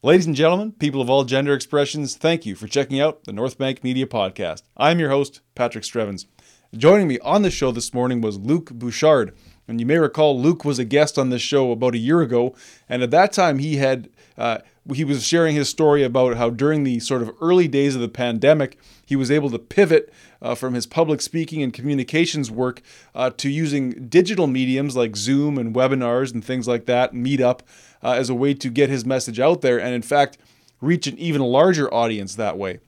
Ladies and gentlemen, people of all gender expressions, thank you for checking out the North Bank Media Podcast. I'm your host, Patrick Strevens. Joining me on the show this morning was Luc Bouchard. And you may recall Luc was a guest on this show about a year ago, and at that time he had uh, he was sharing his story about how during the sort of early days of the pandemic he was able to pivot uh, from his public speaking and communications work uh, to using digital mediums like Zoom and webinars and things like that, Meetup, uh, as a way to get his message out there and, in fact, reach an even larger audience that way.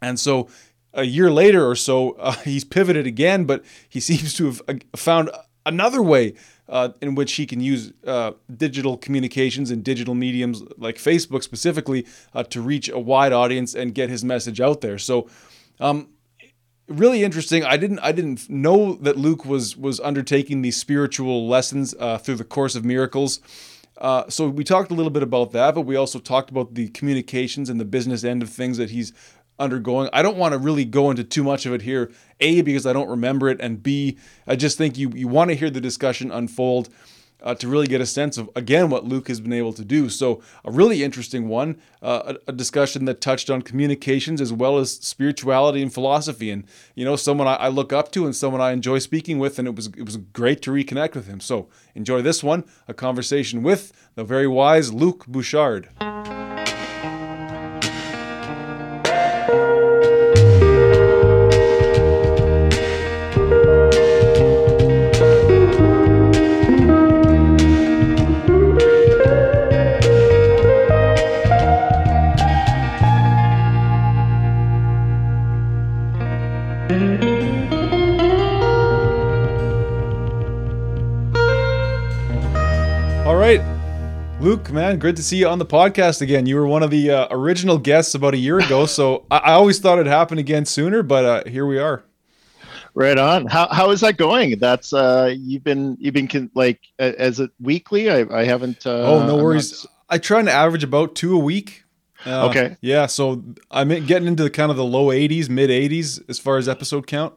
And so a year later or so, uh, he's pivoted again, but he seems to have uh, found another way uh, in which he can use uh, digital communications and digital mediums like Facebook specifically uh, to reach a wide audience and get his message out there. So, um, really interesting. I didn't I didn't know that Luc was was undertaking these spiritual lessons uh, through the Course of Miracles. Uh, so we talked a little bit about that, but we also talked about the communications and the business end of things that he's undergoing. I don't want to really go into too much of it here. A because I don't remember it, and B I just think you you want to hear the discussion unfold uh, to really get a sense of, again, what Luc has been able to do. So, a really interesting one, uh, a, a, discussion that touched on communications as well as spirituality and philosophy. And, you know, someone I, I, look up to and someone I enjoy speaking with, and it was, it was great to reconnect with him. So, enjoy this one a conversation with the very wise Luc Bouchard. Luc, man, good to see you on the podcast again. You were one of the uh, original guests about a year ago, so I, I always thought it'd happen again sooner, but uh, here we are. Right on. How how is that going? That's uh, you've been you've been con- like as it weekly. I I haven't. Uh, oh no worries. Not... I try to average about two a week. Uh, okay. Yeah, so I'm getting into the kind of the low 80s, mid 80s as far as episode count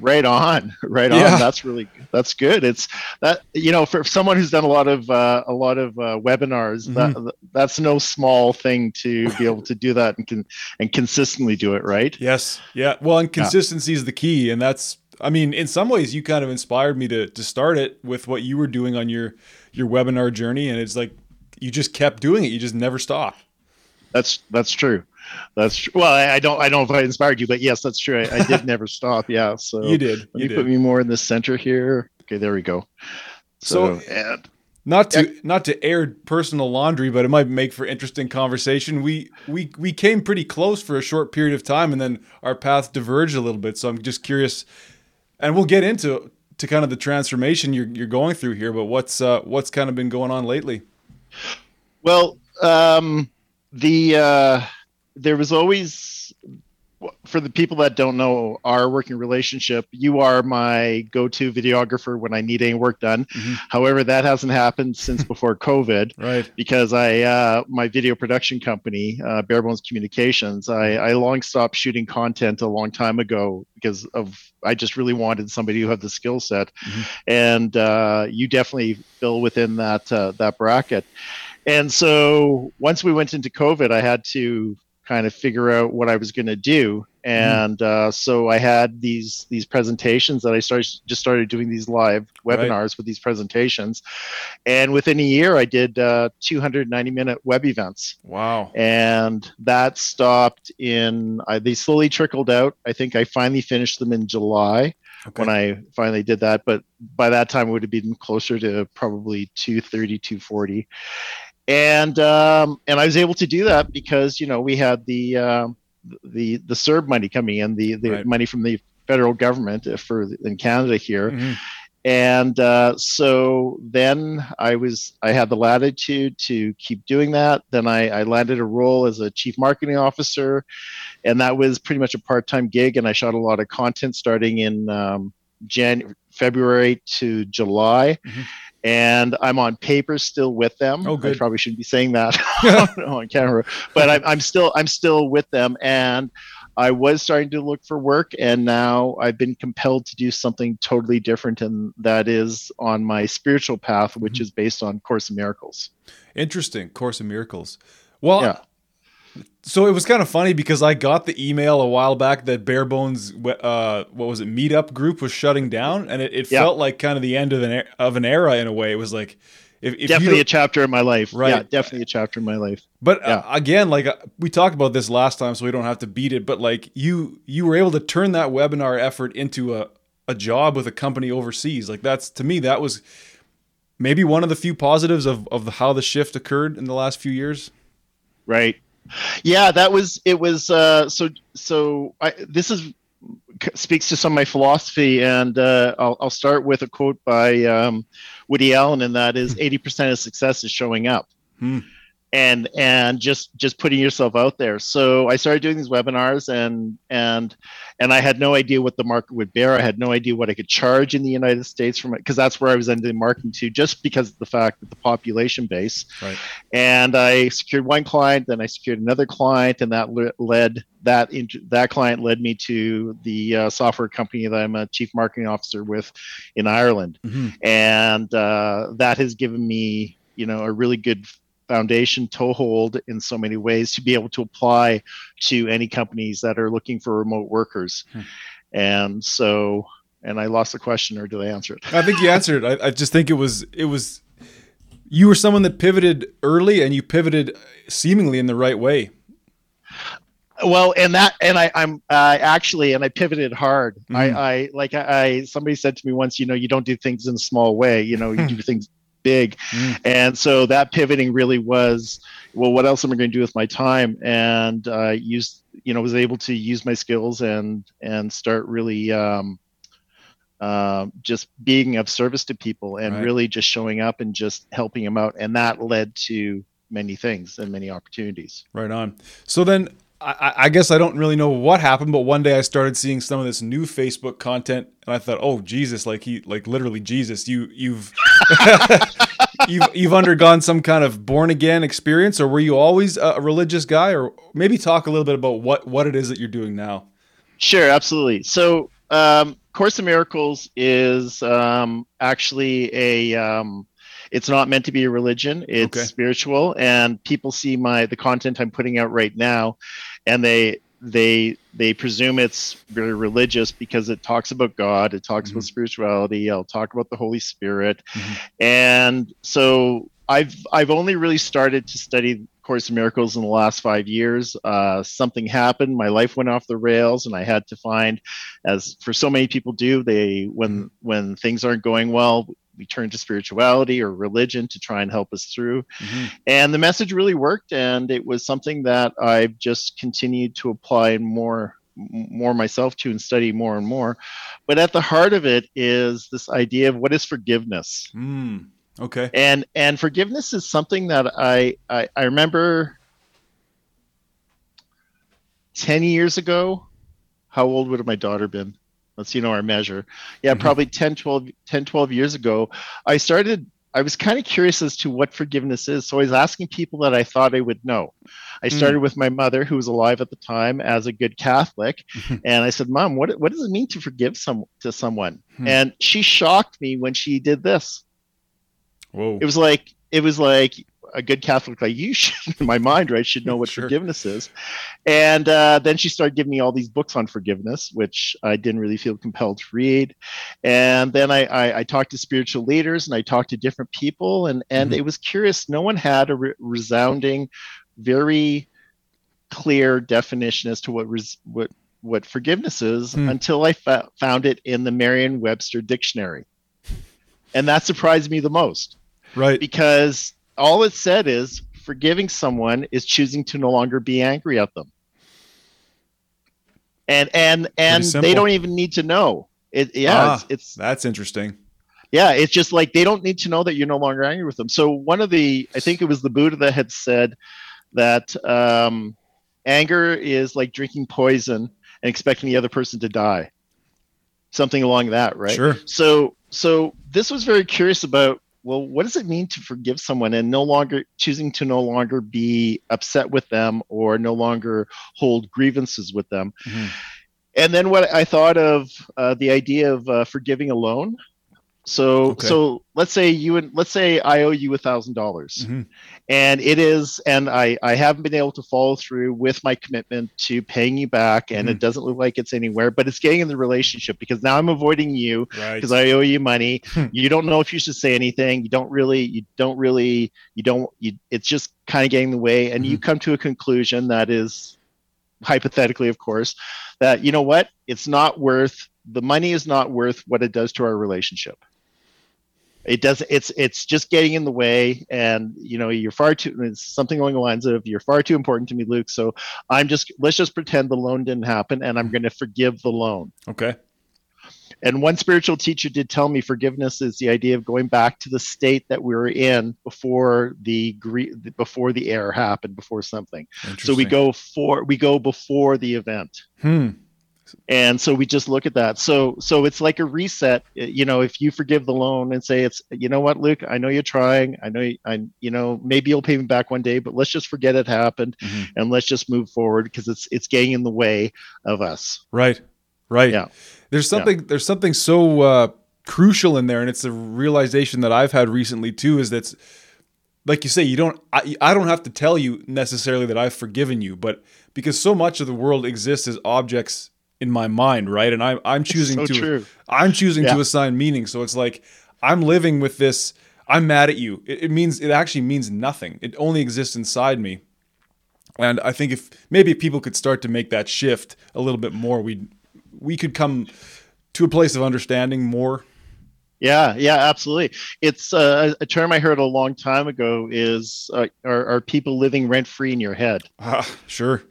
right on right yeah. on that's really that's good. It's that you know for someone who's done a lot of uh, a lot of uh, webinars mm-hmm. that that's no small thing to be able to do that and can and consistently do it right? Yes. Yeah. Well and consistency yeah. is the key and that's i mean in some ways you kind of inspired me to to start it with what you were doing on your your webinar journey and it's like you just kept doing it. You just never stopped that's that's true that's true. Well, I, I, don't I don't know if I inspired you, but yes, that's true. I, I did never stop. Yeah. So you did. Let you me did. put me more in the center here. Okay, there we go. So, so and not to not to air personal laundry, but it might make for interesting conversation. We we we came pretty close for a short period of time, and then our paths diverged a little bit. So I'm just curious, and we'll get into to kind of the transformation you're you're going through here. But what's uh, what's kind of been going on lately? Well, um, the uh, there was always for the people that don't know our working relationship, you are my go-to videographer when I need any work done. Mm-hmm. However, that hasn't happened since before COVID, right? Because I, uh, my video production company, uh, Barebones Communications, I, I long stopped shooting content a long time ago because of I just really wanted somebody who had the skill set, mm-hmm. and uh, you definitely fill within that uh, that bracket. And so once we went into COVID, I had to kind of figure out what I was going to do. Mm-hmm. And uh, so I had these these presentations that I started just started doing these live webinars right. with these presentations, and within a year I did uh, 290 minute web events. Wow! And that stopped in. I, they slowly trickled out. I think I finally finished them in July. Okay. when I finally did that. But by that time, it would have been closer to probably 230, 240 and um, and I was able to do that because you know we had the uh, the the CERB money coming in, the the right. money from the federal government for in Canada here. Mm-hmm. And uh, so then I was I had the latitude to keep doing that. Then I, I landed a role as a chief marketing officer, and that was pretty much a part time gig. And I shot a lot of content starting in um, Jan February to July. Mm-hmm and I'm on paper still with them. Oh, good. I probably shouldn't be saying that on camera, but I'm, I'm still I'm still with them, and I was starting to look for work, and now I've been compelled to do something totally different, and that is on my spiritual path, which mm-hmm. is based on Course in Miracles. Interesting, Course in Miracles. Well, yeah. So it was kind of funny because I got the email a while back that Barebones, uh, what was it, Meetup group was shutting down, and it, it yeah. felt like kind of the end of an of an era in a way. It was like, if, if definitely a chapter in my life, right? Yeah, definitely a chapter in my life. But uh, yeah. uh, again, like uh, we talked about this last time, so we don't have to beat it. But like you, you were able to turn that webinar effort into a a job with a company overseas. Like that's to me, that was maybe one of the few positives of of how the shift occurred in the last few years. Right yeah, that was it. Was uh, so so. I, this is speaks to some of my philosophy, and uh, I'll, I'll start with a quote by um, Woody Allen, and that is: hmm. eighty percent of success is showing up. Hmm and and just just putting yourself out there so i started doing these webinars and and and i had no idea what the market would bear i had no idea what i could charge in the united states from it because that's where i was ending marketing to just because of the fact that the population base right. and i secured one client then i secured another client and that led that into, that client led me to the uh, software company that i'm a chief marketing officer with in ireland mm-hmm. and uh, that has given me you know a really good foundation toehold in so many ways to be able to apply to any companies that are looking for remote workers. Hmm. And so, and I lost the question, or did I answer it? I think you answered. I, I just think it was it was you were someone that pivoted early, and you pivoted seemingly in the right way. Well, and that, and I, I'm uh, actually, and I pivoted hard. Mm. I, I, like, I, I, somebody said to me once, you know, you don't do things in a small way. You know, you do things big. Mm. And so that pivoting really was, well, what else am I going to do with my time? And uh, use, you know, was able to use my skills and and start really um, uh, just being of service to people and right. really just showing up and just helping them out. And that led to many things and many opportunities. Right on. So then I, I, guess I don't really know what happened, but one day I started seeing some of this new Facebook content, and I thought, "Oh Jesus!" Like he, like literally Jesus. You, you've, you've, you've undergone some kind of born again experience, or were you always a religious guy? Or maybe talk a little bit about what what it is that you're doing now. Sure, absolutely. So, um, Course in Miracles is um, actually a um, it's not meant to be a religion it's okay. spiritual and people see my the content i'm putting out right now and they they they presume it's very religious because it talks about god it talks mm-hmm. about spirituality i'll talk about the holy spirit mm-hmm. and so i've i've only really started to study course in miracles in the last five years uh, something happened my life went off the rails and i had to find as for so many people do they when mm-hmm. when things aren't going well we turn to spirituality or religion to try and help us through. Mm-hmm. And the message really worked, and it was something that I've just continued to apply more more myself to and study more and more. But at the heart of it is this idea of what is forgiveness. Mm, okay. And and forgiveness is something that I, I I remember 10 years ago. How old would have my daughter been? Let's you know our measure yeah mm-hmm. probably 10 12 10 12 years ago i started i was kind of curious as to what forgiveness is so i was asking people that i thought i would know i mm. started mm. with my mother who was alive at the time as a good catholic and i said mom what, what does it mean to forgive some to someone mm. and she shocked me when she did this Whoa. it was like it was like a good Catholic like you should, in my mind, right, should know what sure. forgiveness is. And uh, then she started giving me all these books on forgiveness, which I didn't really feel compelled to read. And then I, I, I talked to spiritual leaders and I talked to different people, and and mm-hmm. it was curious. No one had a re- resounding, very clear definition as to what res- what what forgiveness is mm. until I fa- found it in the Merriam-Webster dictionary, and that surprised me the most. Right. Because all it said is forgiving someone is choosing to no longer be angry at them. And and and they don't even need to know. It yeah, ah, it's, it's that's interesting. Yeah, it's just like they don't need to know that you're no longer angry with them. So one of the I think it was the Buddha that had said that um, anger is like drinking poison and expecting the other person to die. Something along that, right? Sure. So so this was very curious about well, what does it mean to forgive someone and no longer choosing to no longer be upset with them or no longer hold grievances with them? Mm-hmm. And then what I thought of uh, the idea of uh, forgiving alone. So Okay. so let's say you and let's say I owe you a thousand dollars, Mhm. and it is, and I I haven't been able to follow through with my commitment to paying you back, and Mhm. it doesn't look like it's anywhere, but it's getting in the relationship because now I'm avoiding you Right. because I owe you money. Hmm. you don't know if you should say anything. You don't really, you don't really, you don't. You, it's just kind of getting in the way, and you come to a conclusion that is hypothetically, of course, that you know what, it's not worth the money is not worth what it does to our relationship it does it's it's just getting in the way and you know you're far too it's something along the lines of you're far too important to me luc so i'm just let's just pretend the loan didn't happen and i'm going to forgive the loan. Okay. and one spiritual teacher did tell me forgiveness is the idea of going back to the state that we were in before the before the error happened before something. So we go for we go before the event. Hmm. And so we just look at that so so it's like a reset you know if you forgive the loan and say it's you know what luc i know you're trying i know you, i you know maybe you'll pay me back one day but let's just forget it happened Mhm. and let's just move forward because it's it's getting in the way of us Right. Right. Yeah. There's something there's something so uh, crucial in there, and it's a realization that I've had recently too. Is that's like you say, you don't. I, I don't have to tell you necessarily that I've forgiven you, but because so much of the world exists as objects in my mind, right? And I'm I'm choosing so to true I'm choosing to assign meaning. So it's like I'm living with this. I'm mad at you. It, it means it actually means nothing. It only exists inside me. And I think if maybe if people could start to make that shift a little bit more, we we could come to a place of understanding more. Yeah, yeah, absolutely. It's uh, a term I heard a long time ago is uh, are, are people living rent free in your head? Ah, sure.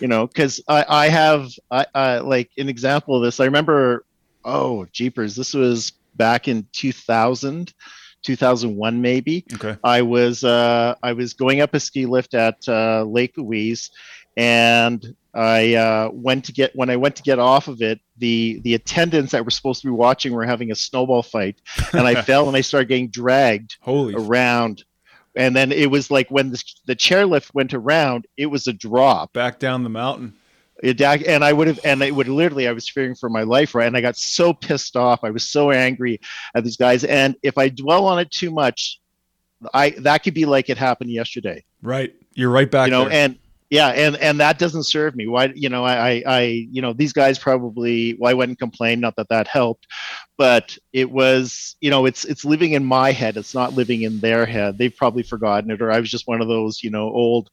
You know, because I, I have I, I like an example of this. I remember, oh, jeepers, this was back in 2000, 2001 maybe. Okay. I was uh, I was going up a ski lift at uh, Lake Louise, and I uh, went to get when I went to get off of it, the the attendants that were supposed to be watching were having a snowball fight, and I fell and I started getting dragged Holy. around, and then it was like when the the chairlift went around, it was a drop. Back down the mountain. It, and I would have, and it would literally, I was fearing for my life, right? And I got so pissed off. I was so angry at these guys. And if I dwell on it too much, I that could be like it happened yesterday, Right. You're right back you know. there. And yeah, and and that doesn't serve me. Why, you know, I, I, I, you know, these guys probably. Well, I wouldn't complain. Not that that helped, but it was, you know, it's it's living in my head. It's not living in their head. They've probably forgotten it, or I was just one of those, you know, old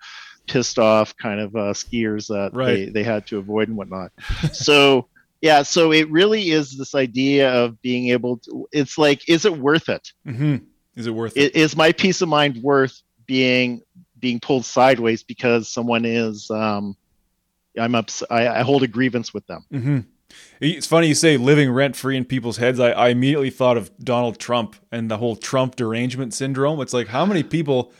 pissed off kind of uh, skiers that Right. they, they had to avoid and whatnot. so yeah, so it really is this idea of being able to. It's like, is it worth it? hmm Is it worth it? I- Is my peace of mind worth being being pulled sideways because someone is? Um, I'm ups- I, I hold a grievance with them. hmm It's funny you say living rent free in people's heads. I, I immediately thought of Donald Trump and the whole Trump derangement syndrome. It's like how many people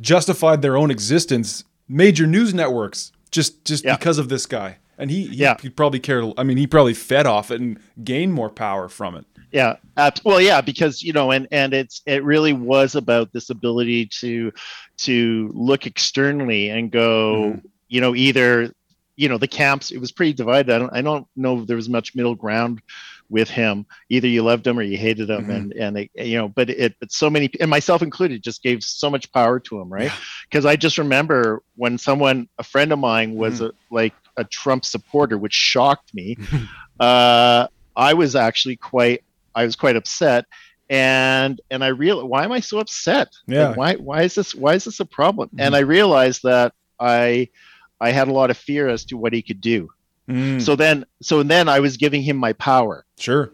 justified their own existence, major news networks, just just Yeah. because of this guy. And he, he, Yeah. he probably cared. I mean, he probably fed off it and gained more power from it. Yeah, well, yeah, because you know, and and it's it really was about this ability to to look externally and go, mm-hmm. you know, either you know the camps. It was pretty divided. I don't I don't know if there was much middle ground with him. Either you loved him or you hated him, Mhm. and and it, you know, but it but so many and myself included just gave so much power to him, right? Yeah. Because I just remember when someone, a friend of mine, was a, like a Trump supporter, which shocked me. uh, I was actually quite I was quite upset and and I real why am I so upset? Yeah. Like, why why is this why is this a problem? Mhm. And I realized that I I had a lot of fear as to what he could do. Mm, So then so then I was giving him my power sure.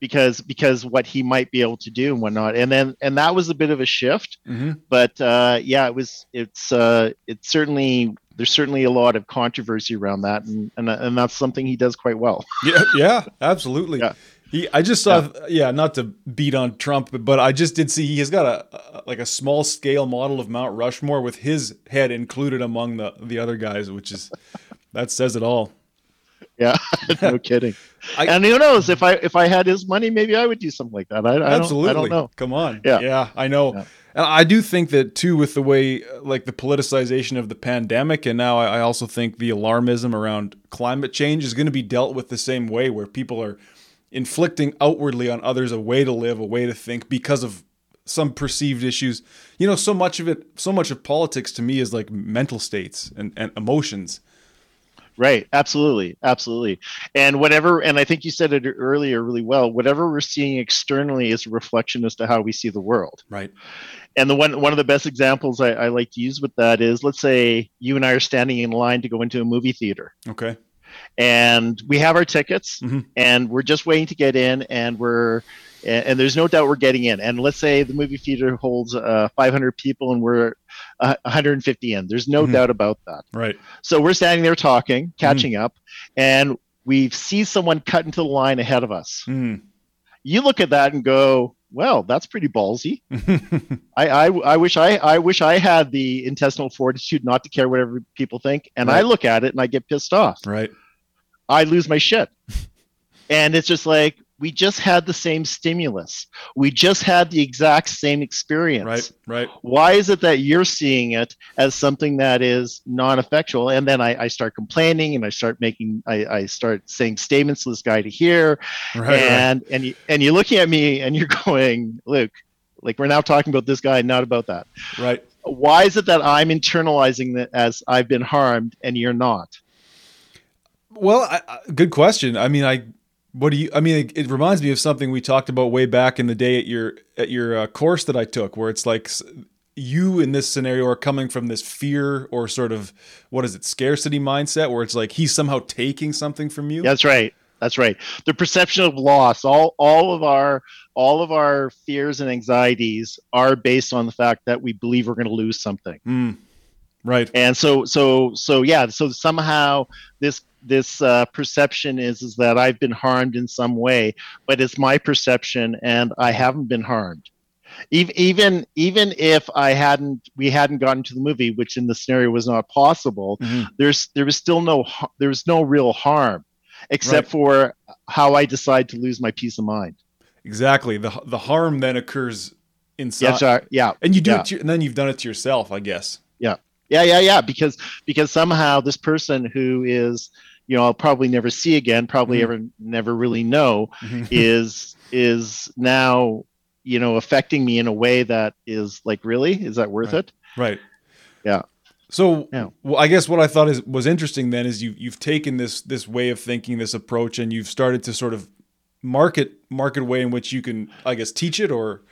because because what he might be able to do and whatnot. And then and that was a bit of a shift. hmm But uh, yeah, it was it's uh, it's certainly there's certainly a lot of controversy around that and, and and that's something he does quite well. Yeah, yeah, absolutely. Yeah. He, I just saw, yeah. not to beat on Trump, but, but I just did see he has got a, a like a small scale model of Mount Rushmore with his head included among the the other guys, which is that says it all. Yeah, no kidding. I- and who knows if I if I had his money, maybe I would do something like that. I, I Absolutely, don't I don't know. Come on, Yeah. yeah, I know. Yeah. And I do think that too, with the way like the politicization of the pandemic, and now I I also think the alarmism around climate change is going to be dealt with the same way, where people are inflicting outwardly on others a way to live, a way to think because of some perceived issues. You know, so much of it, so much of politics to me is like mental states and, and emotions. Right. Absolutely. Absolutely. And whatever, and I think you said it earlier really well. Whatever we're seeing externally is a reflection as to how we see the world. Right. And the one one of the best examples I, I like to use with that is, let's say you and I are standing in line to go into a movie theater. Okay. And we have our tickets, Mhm. and we're just waiting to get in, and we're and, there's no doubt we're getting in. And let's say the movie theater holds uh, 500 people, and we're uh, 150 in. There's no Mhm. doubt about that. Right. So we're standing there talking, catching up, and we see someone cut into the line ahead of us. Mm. You look at that and go, "Well, that's pretty ballsy." I, I, I wish I, I wish I had the intestinal fortitude not to care whatever people think. And I look at it and I get pissed off. right. I lose my shit. and it's just like we just had the same stimulus. We just had the exact same experience. Right. Right. Why is it that you're seeing it as something that is non-effectual? And then I, I start complaining and I start making I, I start saying statements to this guy to hear. Right. right. and and you, and you're looking at me and you're going, Luc, like we're now talking about this guy, not about that. Right. Why is it that I'm internalizing that as I've been harmed and you're not? Well, I, I, good question. I mean, I what do you? I mean, it, it reminds me of something we talked about way back in the day at your at your uh, course that I took, where it's like you in this scenario are coming from this fear or sort of what is it scarcity mindset, where it's like he's somehow taking something from you. That's right. That's right. The perception of loss, all all of our all of our fears and anxieties are based on the fact that we believe we're going to lose something. Mm. Right. and so so so yeah so somehow this this uh, perception is is that i've been harmed in some way but it's my perception and i haven't been harmed even even even if i hadn't we hadn't gotten to the movie which in the scenario was not possible Mhm. there's there was still no there was no real harm except Right. for how i decide to lose my peace of mind Exactly. The the harm then occurs inside, yeah sorry, yeah and you do yeah. it, to, and then you've done it to yourself, I guess. Yeah, yeah, yeah. Because because somehow this person who is, you know, I'll probably never see again, probably Mhm. ever never really know, is is now, you know, affecting me in a way that is like, really, is that worth Right. it? Right. Yeah. So, Yeah. well, I guess what I thought is was interesting then is you you've taken this this way of thinking, this approach, and you've started to sort of market market a way in which you can, I guess, teach it or.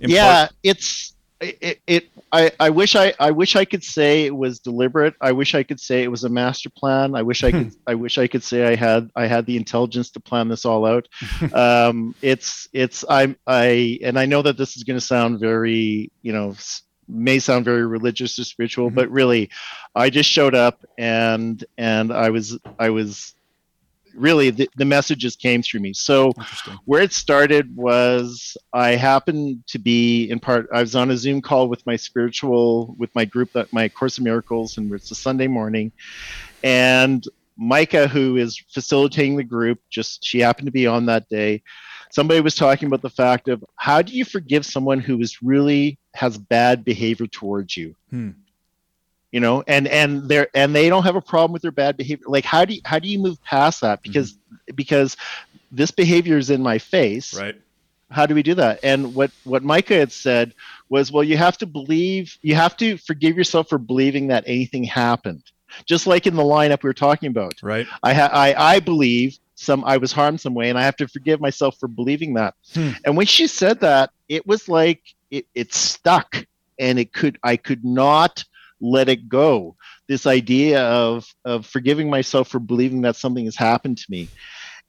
impart- Yeah, it's it, it I, I wish I, I wish I could say it was deliberate. I wish I could say it was a master plan. I wish I could I wish I could say I had I had the intelligence to plan this all out. um, it's it's I'm I and I know that this is going to sound very you know may sound very religious or spiritual, Mhm. but really, I just showed up and and I was I was really the, the messages came through me. So where it started was I happened to be in part I was on a Zoom call with my spiritual with my group that my Course of Miracles and it's a Sunday morning and Micah who is facilitating the group just she happened to be on that day somebody was talking about the fact of how do you forgive someone who is really has bad behavior towards you Hmm. You know and and they're and they don't have a problem with their bad behavior. Like how do you how do you move past that? Because because this behavior is in my face. Right. how do we do that? And what what micah had said was well you have to believe you have to forgive yourself for believing that anything happened. Just like in the lineup we were talking about. Right. i ha- I, I believe some i was harmed some way and i have to forgive myself for believing that. Hmm. and when she said that it was like it, it stuck and it could i could not let it go. This idea of of forgiving myself for believing that something has happened to me.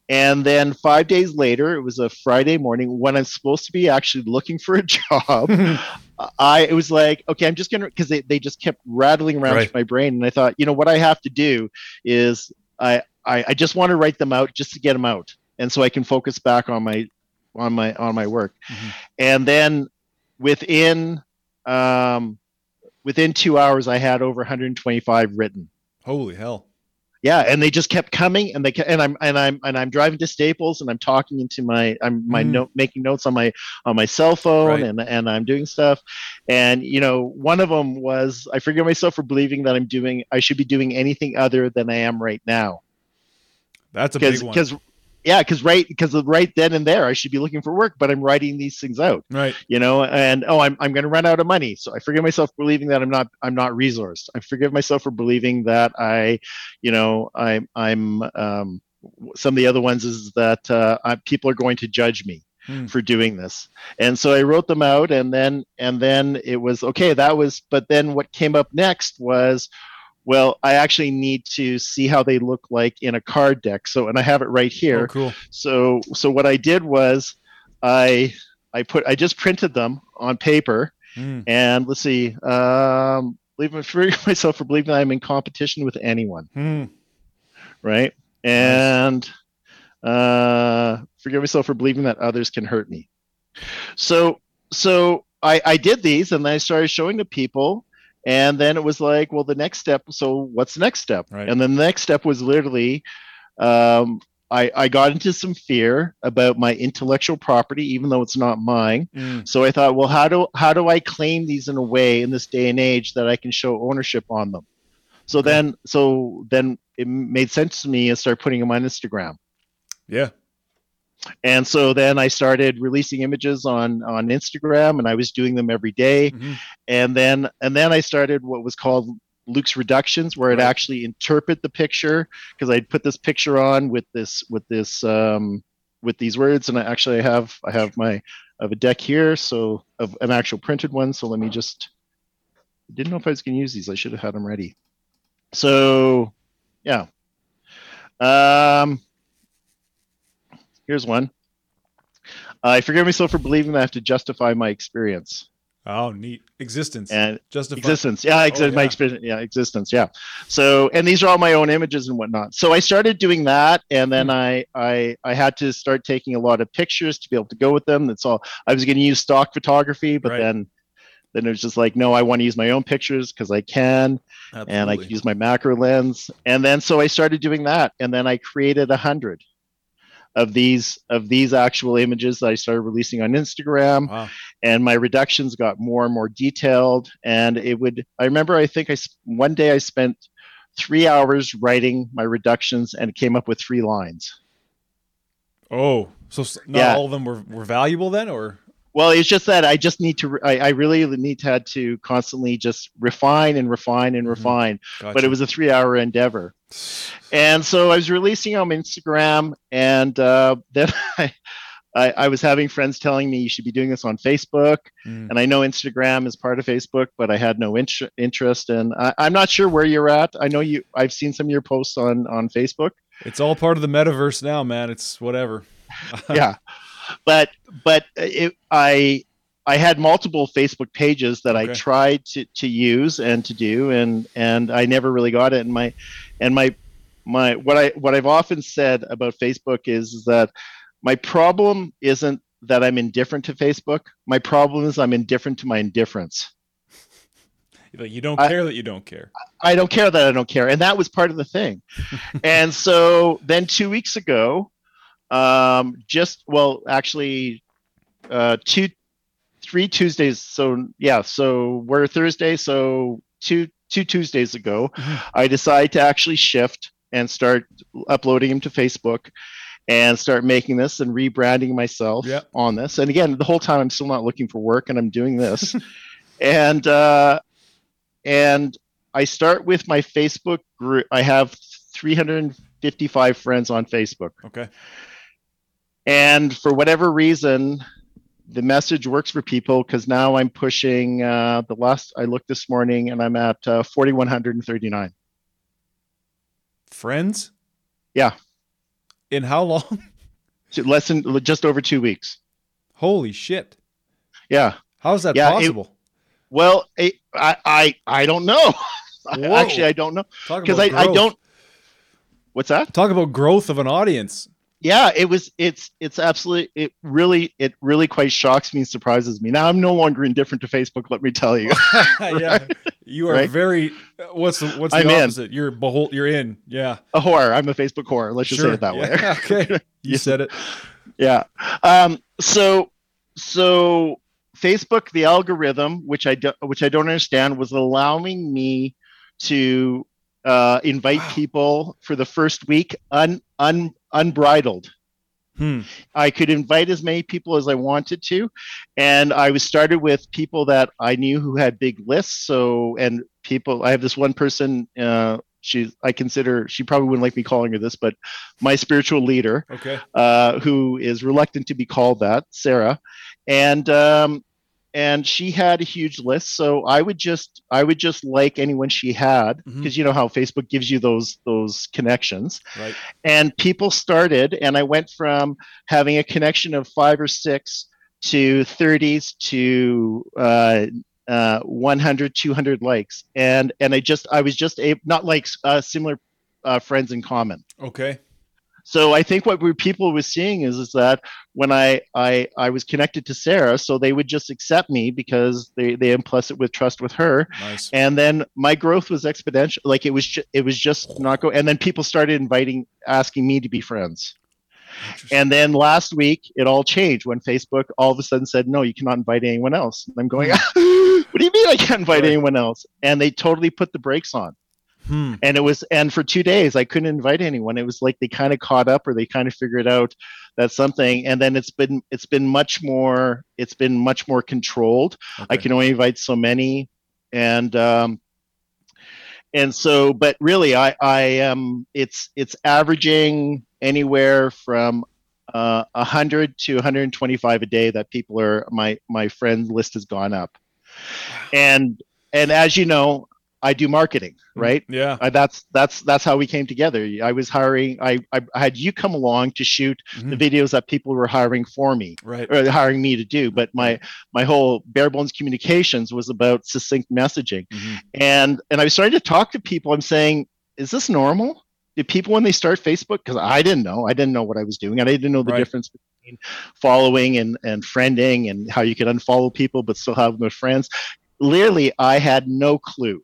And then five days later it was a friday morning when i'm supposed to be actually looking for a job. I it was like okay i'm just gonna because they, they just kept rattling around Right. my brain. And i thought you know what i have to do is i i, I just want to write them out just to get them out. And so i can focus back on my on my on my work. Mhm. and then within um within two hours i had over 125 written Holy hell. yeah and they just kept coming and they ke- and i'm and i'm and i'm driving to staples and i'm talking into my i'm my Mhm. note making notes on my on my cell phone Right. and and i'm doing stuff and you know one of them was i forgive myself for believing that i'm doing i should be doing anything other than i am right now That's a big one. because yeah, because right because right then and there I should be looking for work, but I'm writing these things out. Right. You know, and oh, I'm I'm going to run out of money, so I forgive myself for believing that I'm not I'm not resourced. I forgive myself for believing that I, you know, I'm I'm um, some of the other ones is that uh, I, people are going to judge me Hmm. for doing this and so i wrote them out and then and then it was okay that was but then what came up next was well i actually need to see how they look like in a card deck so and i have it right here Oh, cool. so so what i did was i i put i just printed them on paper Mm. and let's see um for myself for believing i'm in competition with anyone Mm. right and uh forgive myself for believing that others can hurt me so so i i did these and then i started showing to people and then it was like well the next step so what's the next step Right. and then the next step was literally um I, I got into some fear about my intellectual property, even though it's not mine. Mm. So I thought, well, how do how do I claim these in a way in this day and age that I can show ownership on them? So Okay. then, so then it made sense to me to start putting them on Instagram. Yeah. And so then I started releasing images on on Instagram, and I was doing them every day. Mhm. And then and then I started what was called Luc's Reductions, where I'd actually interpret the picture because I'd put this picture on with this with this um, with these words, and I actually I have I have my I have a deck here, so of an actual printed one. So let me just didn't know if I was going to use these. I should have had them ready. So yeah. Um, here's one. I forgive myself for believing that I have to justify my experience Oh, neat. Existence. and Justify. existence. Yeah, ex- Oh, my experience. Yeah, existence. Yeah. So, and these are all my own images and whatnot. So I started doing that, and then Hmm. I I I had to start taking a lot of pictures to be able to go with them. That's all. I was going to use stock photography, but Right. then then it was just like, no, I want to use my own pictures because I can and I Absolutely. could use my macro lens. And then so I started doing that, and then I created a hundred of these of these actual images that I started releasing on Instagram. Wow. And my reductions got more and more detailed. And it would. I remember. I think I one day I spent three hours writing my reductions, and it came up with three lines. Oh, so not Yeah. all of them were, were valuable then, or Well, it's just that I just need to. I, I really need to had to constantly just refine and refine and Mhm. refine. Gotcha. But it was a three-hour endeavor. And so I was releasing on Instagram, and uh, then I, I, I was having friends telling me you should be doing this on Facebook. Mm. And I know Instagram is part of Facebook, but I had no int- interest. And I, I'm not sure where you're at. I know you. I've seen some of your posts on on Facebook. It's all part of the metaverse now, man. It's whatever. yeah, but but it, I I had multiple Facebook pages that I tried to, to use and to do, and and I never really got it. And my and my my what I what I've often said about Facebook is that my problem isn't that I'm indifferent to Facebook. My problem is I'm indifferent to my indifference. You don't I- care that you don't care. I don't care that I don't care. And that was part of the thing. and so then two weeks ago, um, just well, actually, uh, two, three Tuesdays. So yeah, so we're Thursday. So two, two Tuesdays ago, Mhm. I decided to actually shift and start uploading them to Facebook and start making this and rebranding myself Yep. on this. And again, the whole time I'm still not looking for work and I'm doing this. and, uh, and I start with my Facebook group. I have 355 friends on Facebook. Okay. And for whatever reason, the message works for people because now I'm pushing uh, the last I looked this morning and I'm at uh, 4,139. Friends? Yeah. In how long? Less than just over two weeks. Holy shit. Yeah. How's that Yeah, it- possible? Well, I I I, I don't know. Whoa. Actually, I don't know because I, I don't. What's that? Talk about growth of an audience. Yeah, it was. It's it's absolutely. It really it really quite shocks me and surprises me. Now I'm no longer indifferent to Facebook. Let me tell you. yeah. You are Right? very what's the what's the I'm in. opposite? You're behold you're in. Yeah. a whore. I'm a Facebook whore. Let's just say it that way. Okay. You Yeah. said it. yeah um so so facebook the algorithm which i don't, which i don't understand was allowing me to uh invite Wow. people for the first week un, un unbridled Hmm. I could invite as many people as I wanted to, and I was started with people that I knew who had big lists. So and people, I have this one person. Uh, she I consider she probably wouldn't like me calling her this, but my spiritual leader, Okay. uh, who is reluctant to be called that, Sarah, and um, and she had a huge list. So I would just I would just like anyone she had because you know how Facebook gives you those those connections Right. and people started and i went from having a connection of five or six to 30s to uh, uh, 100 200 likes and and i just i was just a not like uh, similar uh, friends in common Okay. So i think what we people were seeing is is that when I, I i was connected to sarah so they would just accept me because they they implicit with trust with her. Nice. and then my growth was exponential. Like it was ju- it was just not go and then people started inviting asking me to be friends. And then last week it all changed when facebook all of a sudden said no you cannot invite anyone else. And i'm going what do you mean i can't invite Right. anyone else? And they totally put the brakes on Hmm. and it was and for two days i couldn't invite anyone. It was like they kind of caught up or they kind of figured out that something and then it's been it's been much more it's been much more controlled. I can only invite so many, and um, and so, but really, I I am it's it's averaging anywhere from uh, 100 to 125 a day that people are my my friend list has gone up, and and as you know, I do marketing, right? Yeah. Uh, that's that's that's how we came together. I was hiring. I I, I had you come along to shoot the Mhm. videos that people were hiring for me Right. or hiring me to do but my my whole bare bones communications was about succinct messaging Mhm. and and i was starting to talk to people i'm saying is this normal do people when they start facebook because i didn't know i didn't know what i was doing and i didn't know the Right. difference between following and and friending and how you could unfollow people but still have them as friends literally i had no clue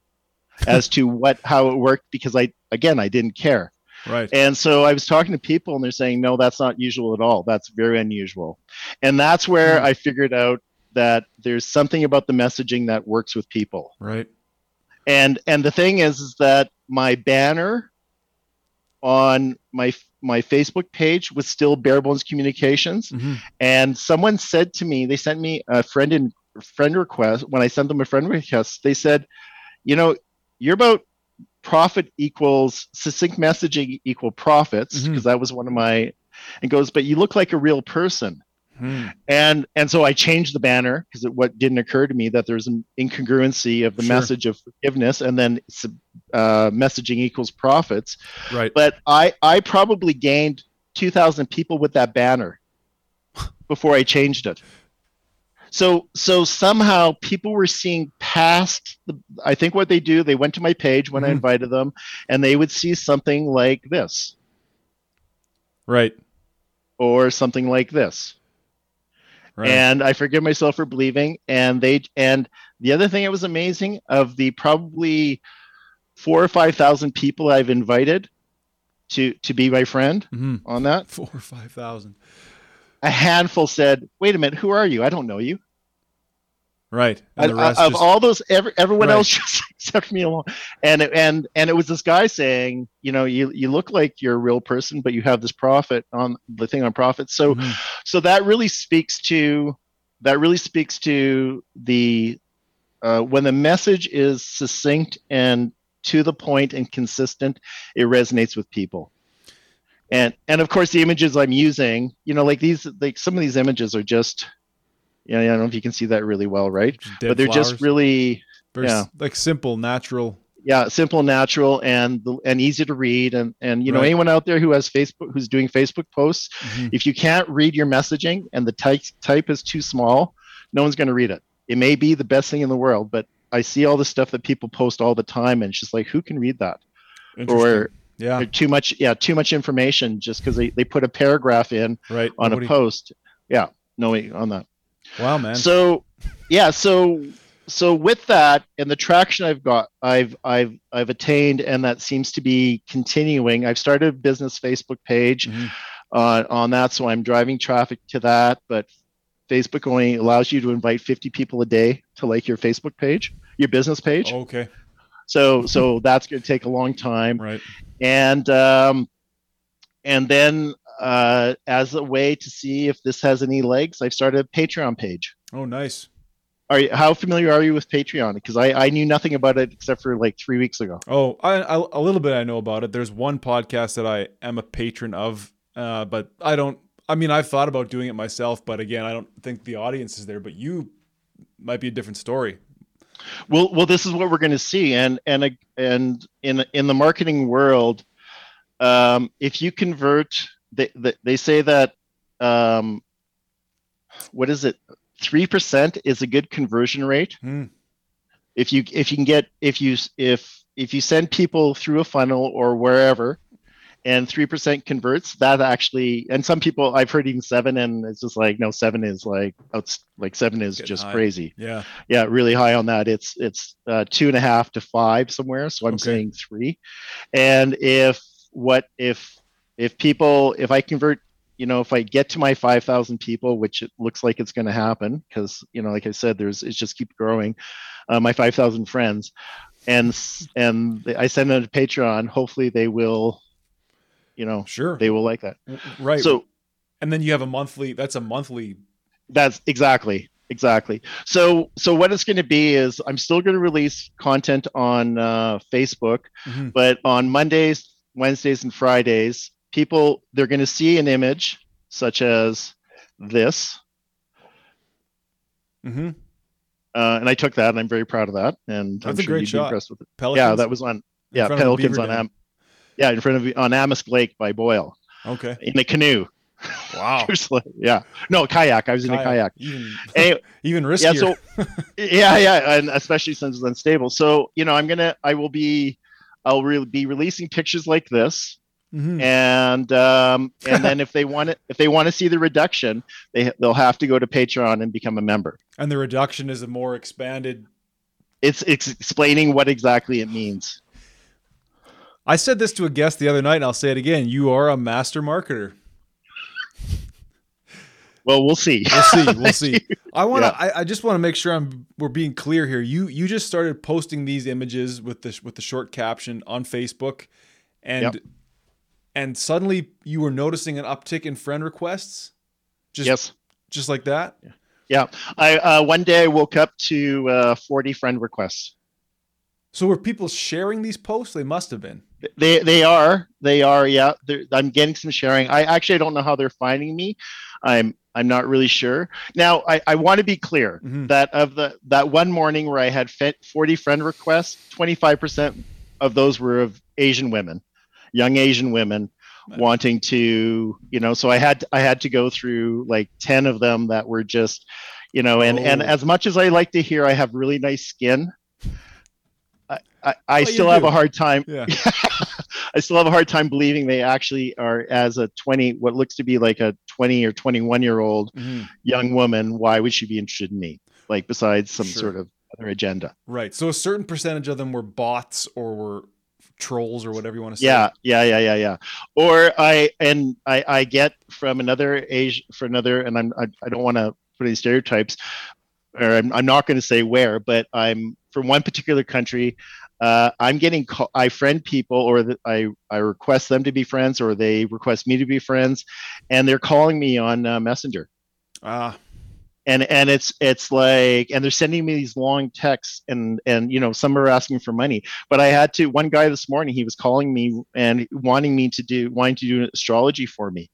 as to what how it worked because i again i didn't care Right. and so I was talking to people and they're saying, no, that's not usual at all. That's very unusual. And that's where Hmm. I figured out that there's something about the messaging that works with people. Right. And and the thing is, is that my banner on my my Facebook page was still bare bones communications. Mhm. And someone said to me, they sent me a friend in friend request. When I sent them a friend request, they said, you know, you're about profit equals succinct messaging equal profits because that was one of my and goes but you look like a real person Hmm. and and so i changed the banner because what didn't occur to me that there's an incongruency of the Sure. message of forgiveness and then uh, messaging equals profits Right. but i i probably gained 2000 people with that banner before i changed it so so somehow people were seeing past the i think what they do they went to my page when i Mhm. invited them and they would see something like this Right. or something like this Right. and I forgive myself for believing. And they and the other thing that was amazing of the probably four or five thousand people I've invited to to be my friend Mhm. on that, Four or five thousand. A handful said, "Wait a minute, who are you? I don't know you." Right. And the I- I- rest of just, all those, every, everyone Right. else just accepted me along, and it- and and it was this guy saying, you know, you you look like you're a real person, but you have this profit on the thing on profit. So Mhm. so that really speaks to that really speaks to the uh, when the message is succinct and to the point and consistent it resonates with people and and of course the images i'm using you know like these like some of these images are just you know i don't know if you can see that really well right dead but they're just really Very yeah. like simple, natural. yeah simple natural and and easy to read and and you know Right. anyone out there who has facebook who's doing facebook posts Mhm. if you can't read your messaging and the type type is too small, no one's going to read it. It may be the best thing in the world, but I see all the stuff that people post all the time, and it's just like, who can read that? Or, yeah. or too much, yeah, too much information just because they, they put a paragraph in Right. on Nobody- a post. Yeah, no way on that. Wow, man. So, yeah, so so with that and the traction I've got, I've I've I've attained, and that seems to be continuing. I've started a business Facebook page Mhm. uh, on that. So I'm driving traffic to that, but Facebook only allows you to invite 50 people a day to like your Facebook page, your business page. Okay. So so that's going to take a long time. Right. And um, and then uh, as a way to see if this has any legs, I've started a Patreon page. Oh, nice. Are you, how familiar are you with Patreon? Because I, I knew nothing about it except for like three weeks ago. Oh, I, I, a little bit I know about it. There's one podcast that I am a patron of, uh, but I don't. I mean, I've thought about doing it myself, but again, I don't think the audience is there. But you might be a different story. Well, well, this is what we're going to see, and and and in in the marketing world, um, if you convert, they they, they say that um, what is it? Three percent is a good conversion rate. Hmm. If you if you can get if you if if you send people through a funnel or wherever, and three percent converts, that actually and some people I've heard even seven, and it's just like no, seven is like it's like seven is Getting just high. crazy. Yeah. Yeah, really high on that. It's it's uh, two and a half to five somewhere. So I'm Okay. saying three. And if what if if people if I convert, you know, if I get to my five thousand people, which it looks like it's going to happen, because you know, like I said, there's it's just keep growing. Uh, my five thousand friends, and and I send them to Patreon. Hopefully, they will, you know, Sure. they will like that. right. So and then you have a monthly. That's a monthly. That's exactly exactly. So so what it's going to be is I'm still going to release content on uh, Facebook, Mhm. but on Mondays, Wednesdays, and Fridays, people they're going to see an image such as this, Mm-hmm. uh, and I took that, and I'm very proud of that, and That's I'm a sure great you'd be shot. impressed with it. Pelicans. Yeah, that was on yeah front of the Pelicans on Dam. Am, yeah in front of on Amos Lake by Boyle Okay. in a canoe. Wow. It was like- yeah, no kayak. I was in a kayak. Even Anyway, even yeah so yeah yeah and especially since it's unstable so you know i'm gonna i will be i'll re- be releasing pictures like this Mhm. and um and then if they want it if they want to see the reduction they they'll have to go to patreon and become a member and the reduction is a more expanded. it's it's explaining what exactly it means I said this to a guest the other night, and I'll say it again. You are a master marketer. well we'll see We'll see. We'll see. I want to. Yeah. I, I just want to make sure I'm. We're being clear here. You you just started posting these images with the with the short caption on Facebook, and Yep. and suddenly you were noticing an uptick in friend requests. Just yes just like that. yeah i uh one day i woke up to uh 40 friend requests So were people sharing these posts? They must have been. They they are they are yeah. They're, I'm getting some sharing. I actually I don't know how they're finding me. I'm I'm not really sure. Now I, I want to be clear Mhm. that of the that one morning where I had 40 friend requests, 25 percent of those were of Asian women, young Asian women Right. wanting to you know. So I had I had to go through like 10 of them that were just you know and and Oh. as much as I like to hear I have really nice skin. I, I, still have do. a hard time Yeah. I still have a hard time believing they actually are as a 20 what looks to be like a 20 or 21 year old Mhm. young woman why would she be interested in me like besides some Sure. sort of other agenda Right. So a certain percentage of them were bots or were trolls or whatever you want to say. yeah yeah yeah yeah yeah or i and i i get from another age for another and i'm i, I don't want to put any stereotypes or i'm, I'm not going to say where but i'm from one particular country uh, I'm getting call- I friend people or the, I I request them to be friends or they request me to be friends, and they're calling me on uh, Messenger. Ah. and and it's it's like and they're sending me these long texts and and you know some are asking for money but i had to one guy this morning he was calling me and wanting me to do wanting to do an astrology for me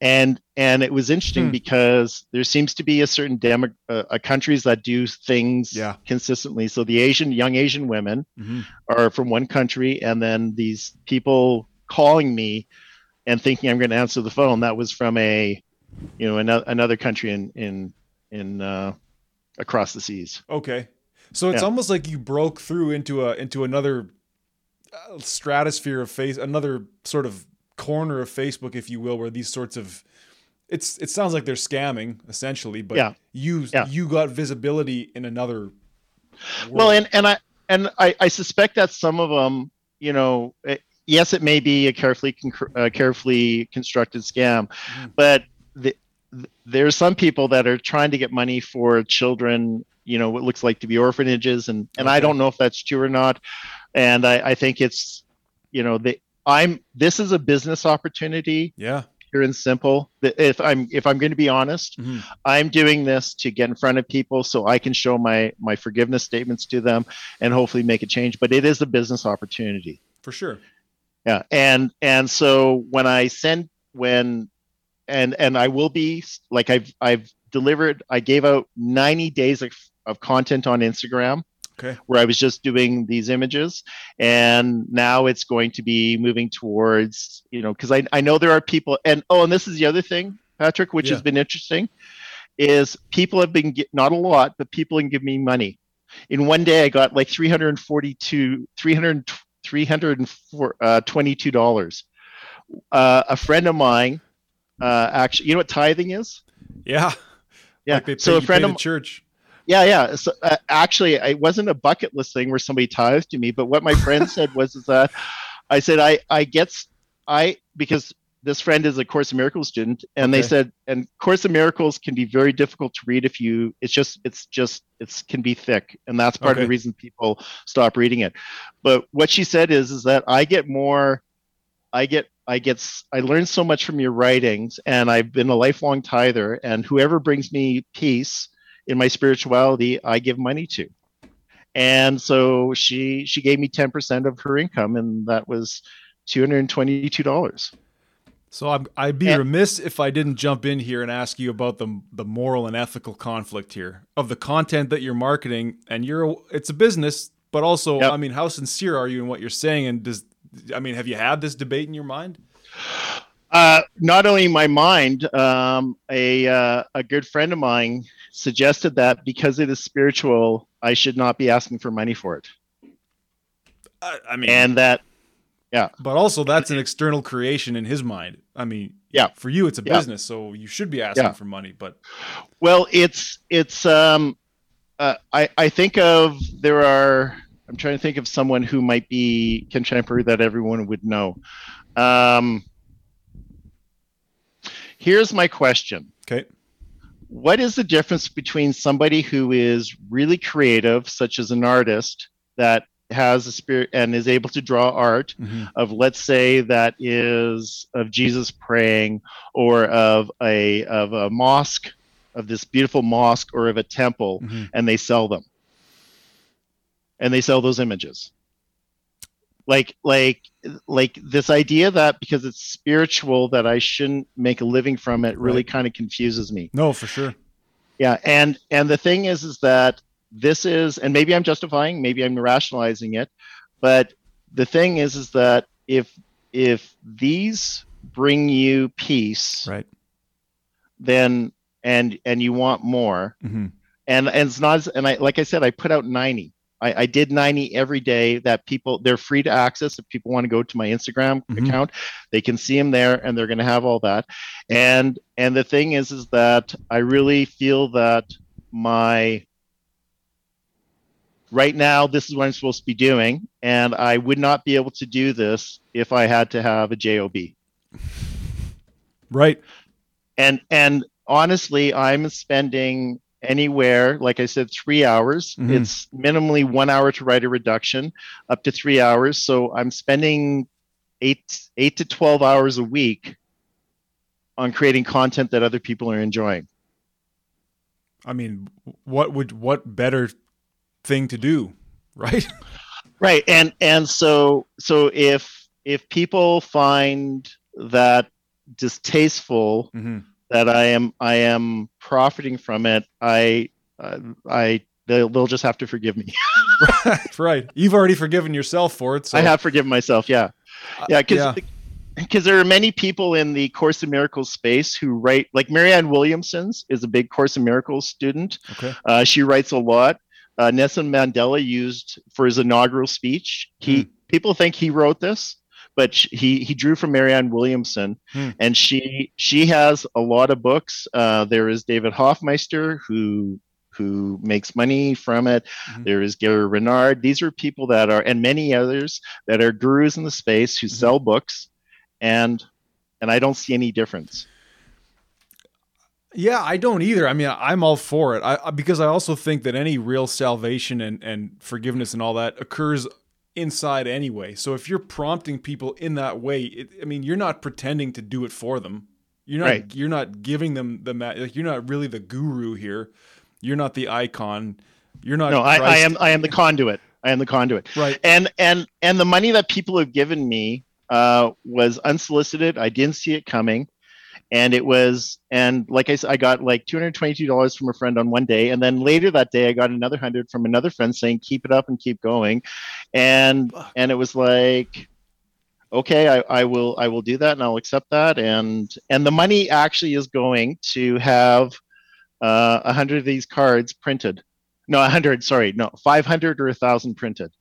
and and it was interesting Hmm. because there seems to be a certain demo uh, uh, countries that do things Yeah. consistently so the asian young asian women mhm. are from one country and then these people calling me and thinking i'm going to answer the phone that was from a you know another, another country in in in uh across the seas Okay. So it's Yeah. almost like you broke through into a into another uh, stratosphere of face, another sort of corner of Facebook, if you will, where these sorts of it's it sounds like they're scamming essentially, but Yeah. you Yeah. you got visibility in another. well and and i and i i suspect that some of them you know it, yes it may be a carefully con- uh, carefully constructed scam Mhm. but the, th- there's some people that are trying to get money for children you know what looks like to be orphanages and and i don't know if that's true or not and i i think it's you know the i'm this is a business opportunity yeah, pure and simple. If I'm if I'm going to be honest, mm-hmm. I'm doing this to get in front of people so I can show my my forgiveness statements to them and hopefully make a change. But it is a business opportunity for sure. Yeah, and and so when I send when and and I will be like I've I've delivered. I gave out 90 days of, of content on Instagram okay. where I was just doing these images. And now it's going to be moving towards, you know, because I, I know there are people, and oh, and this is the other thing, Patrick, which yeah. has been interesting, is people have been, get, not a lot, but people can give me money. In one day, I got like 342, 300, $322. Uh, uh, a friend of mine, uh, actually, you know what tithing is? Yeah. Yeah. Like so a friend of church. Yeah, yeah. So uh, actually, it wasn't a bucket list thing where somebody tithed to me, but what my friend said was is that I said I I get I because this friend is a Course in Miracles student, and okay. they said and Course in Miracles can be very difficult to read if you it's just it's just it's can be thick, and that's part okay. of the reason people stop reading it. But what she said is is that I get more, I get I get I learn so much from your writings, and I've been a lifelong tither, and whoever brings me peace in my spirituality I give money to. And so she she gave me 10% of her income and that was $222. So I'm, I'd be and, remiss if I didn't jump in here and ask you about the the moral and ethical conflict here of the content that you're marketing, and you're it's a business, but also yep. I mean, how sincere are you in what you're saying? And does I mean, have you had this debate in your mind? Uh, not only my mind, um, a uh, a good friend of mine suggested that because it is spiritual, I should not be asking for money for it. I, I mean, and that, yeah. But also, that's an external creation in his mind. I mean, yeah. For you, it's a yeah. business, so you should be asking yeah. for money. But well, it's it's um, uh, I I think of there are. I'm trying to think of someone who might be contemporary that everyone would know. Um, here's my question. What is the difference between somebody who is really creative, such as an artist that has a spirit and is able to draw art mm-hmm. of let's say that is of Jesus praying or of a of a mosque of this beautiful mosque or of a temple mm-hmm. and they sell them and they sell those images like like like this idea that because it's spiritual that I shouldn't make a living from it really right. kind of confuses me. No, for sure. Yeah, and and the thing is is that this is and maybe I'm justifying, maybe I'm rationalizing it, but the thing is is that if if these bring you peace, right, then and and you want more, mm-hmm. and and it's not and I like I said I put out ninety I, I, did 90 every day that people they're free to access. If people want to go to my instagram mm-hmm. account they can see them there and they're going to have all that. And and the thing is is that i really feel that my right now this is what i'm supposed to be doing and i would not be able to do this if i had to have a job right. And and honestly i'm spending anywhere, like I said, three hours. Mm-hmm. It's minimally one hour to write a reduction, up to three hours. So I'm spending eight eight to twelve hours a week on creating content that other people are enjoying. I mean, what would what better thing to do, right? right, and and so so if if people find that distasteful. Mm-hmm that I am I am profiting from it, I uh, I they'll, they'll just have to forgive me. right, right. You've already forgiven yourself for it. So. I have forgiven myself. Yeah, uh, yeah. Because because there are many people in the Course in Miracles space who write, like Marianne Williamson's is a big Course in Miracles student. Okay. Uh, she writes a lot. Uh, Nelson Mandela used for his inaugural speech. He mm. people think he wrote this but he he drew from Marianne Williamson, hmm. and she she has a lot of books. Uh, there is David Hoffmeister who who makes money from it. Mm-hmm. There is Gary Renard. These are people that are, and many others that are gurus in the space who mm-hmm. sell books, and and I don't see any difference. Yeah, I don't either. I mean, I'm all for it. I, because I also think that any real salvation and, and forgiveness and all that occurs inside anyway. So if you're prompting people in that way, it, I mean, you're not pretending to do it for them. You're not Right. you're not giving them the ma- like you're not really the guru here. You're not the icon. You're not no, I, I am I am the conduit. I am the conduit. right. And and and the money that people have given me uh, was unsolicited. I didn't see it coming, and it was and like I said, I got like two hundred twenty-two dollars from a friend on one day, and then later that day I got another hundred from another friend saying keep it up and keep going, and Fuck. and it was like. Okay, I, I will I will do that and I'll accept that and and the money actually is going to have uh, a hundred of these cards printed. No, a hundred. Sorry, no, five hundred or a thousand printed.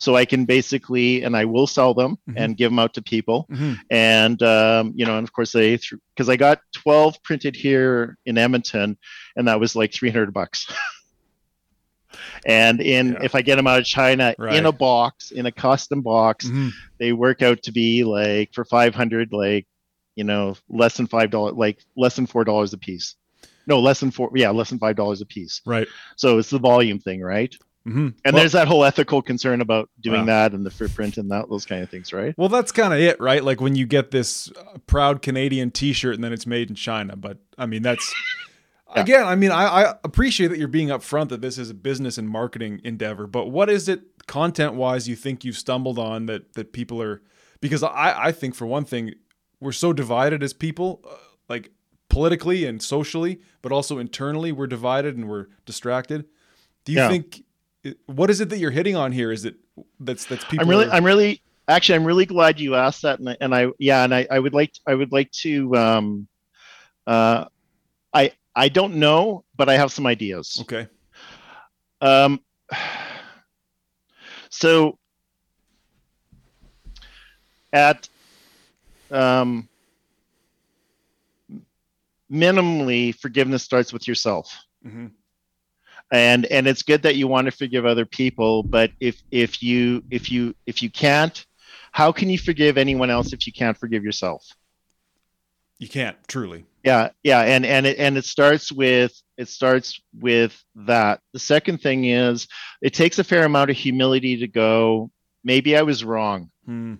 So I can basically, and I will sell them Mhm. and give them out to people. Mhm. And um, you know, and of course they because I got twelve printed here in Edmonton, and that was like three hundred bucks. and in Yeah. if I get them out of China Right. in a box, in a custom box, Mhm. they work out to be like for 500 like you know less than five dollars like less than four dollars a piece no less than four yeah less than five dollars a piece Right. so it's the volume thing right hmm and there's that whole ethical concern about doing Wow. that and the footprint and that those kind of things right Well, that's kind of it, right? Like when you get this uh, proud Canadian T-shirt and then it's made in China. But I mean, that's Yeah. again. I mean, I, I appreciate that you're being upfront that this is a business and marketing endeavor. But what is it, content-wise, you think you've stumbled on that that people are? Because I I think for one thing, we're so divided as people, uh, like politically and socially, but also internally, we're divided and we're distracted. Do you Yeah. think? What is it that you're hitting on here? Is it that's that's people? i'm really are- i'm really actually i'm really glad you asked that and I, and I yeah and I, I would like to, i would like to um uh i i don't know but i have some ideas okay. Um, so at um, minimally, forgiveness starts with yourself. hmm And and it's good that you want to forgive other people, but if if you if you if you can't, how can you forgive anyone else if you can't forgive yourself? You can't truly. yeah yeah and and it and it starts with it starts with that the second thing is it takes a fair amount of humility to go maybe i was wrong Hmm.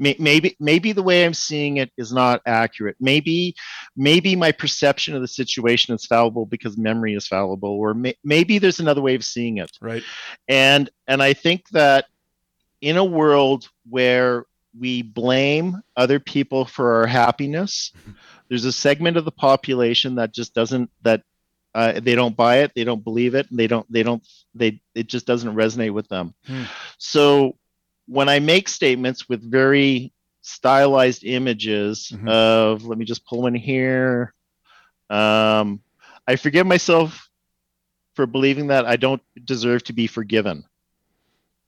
May- maybe maybe the way i'm seeing it is not accurate maybe maybe my perception of the situation is fallible because memory is fallible or may, maybe there's another way of seeing it Right. and and i think that in a world where we blame other people for our happiness there's a segment of the population that just doesn't that uh, they don't buy it they don't believe it and they don't they don't they it just doesn't resonate with them Hmm. so when i make statements with very stylized images Mhm. of let me just pull in here um, i forgive myself for believing that i don't deserve to be forgiven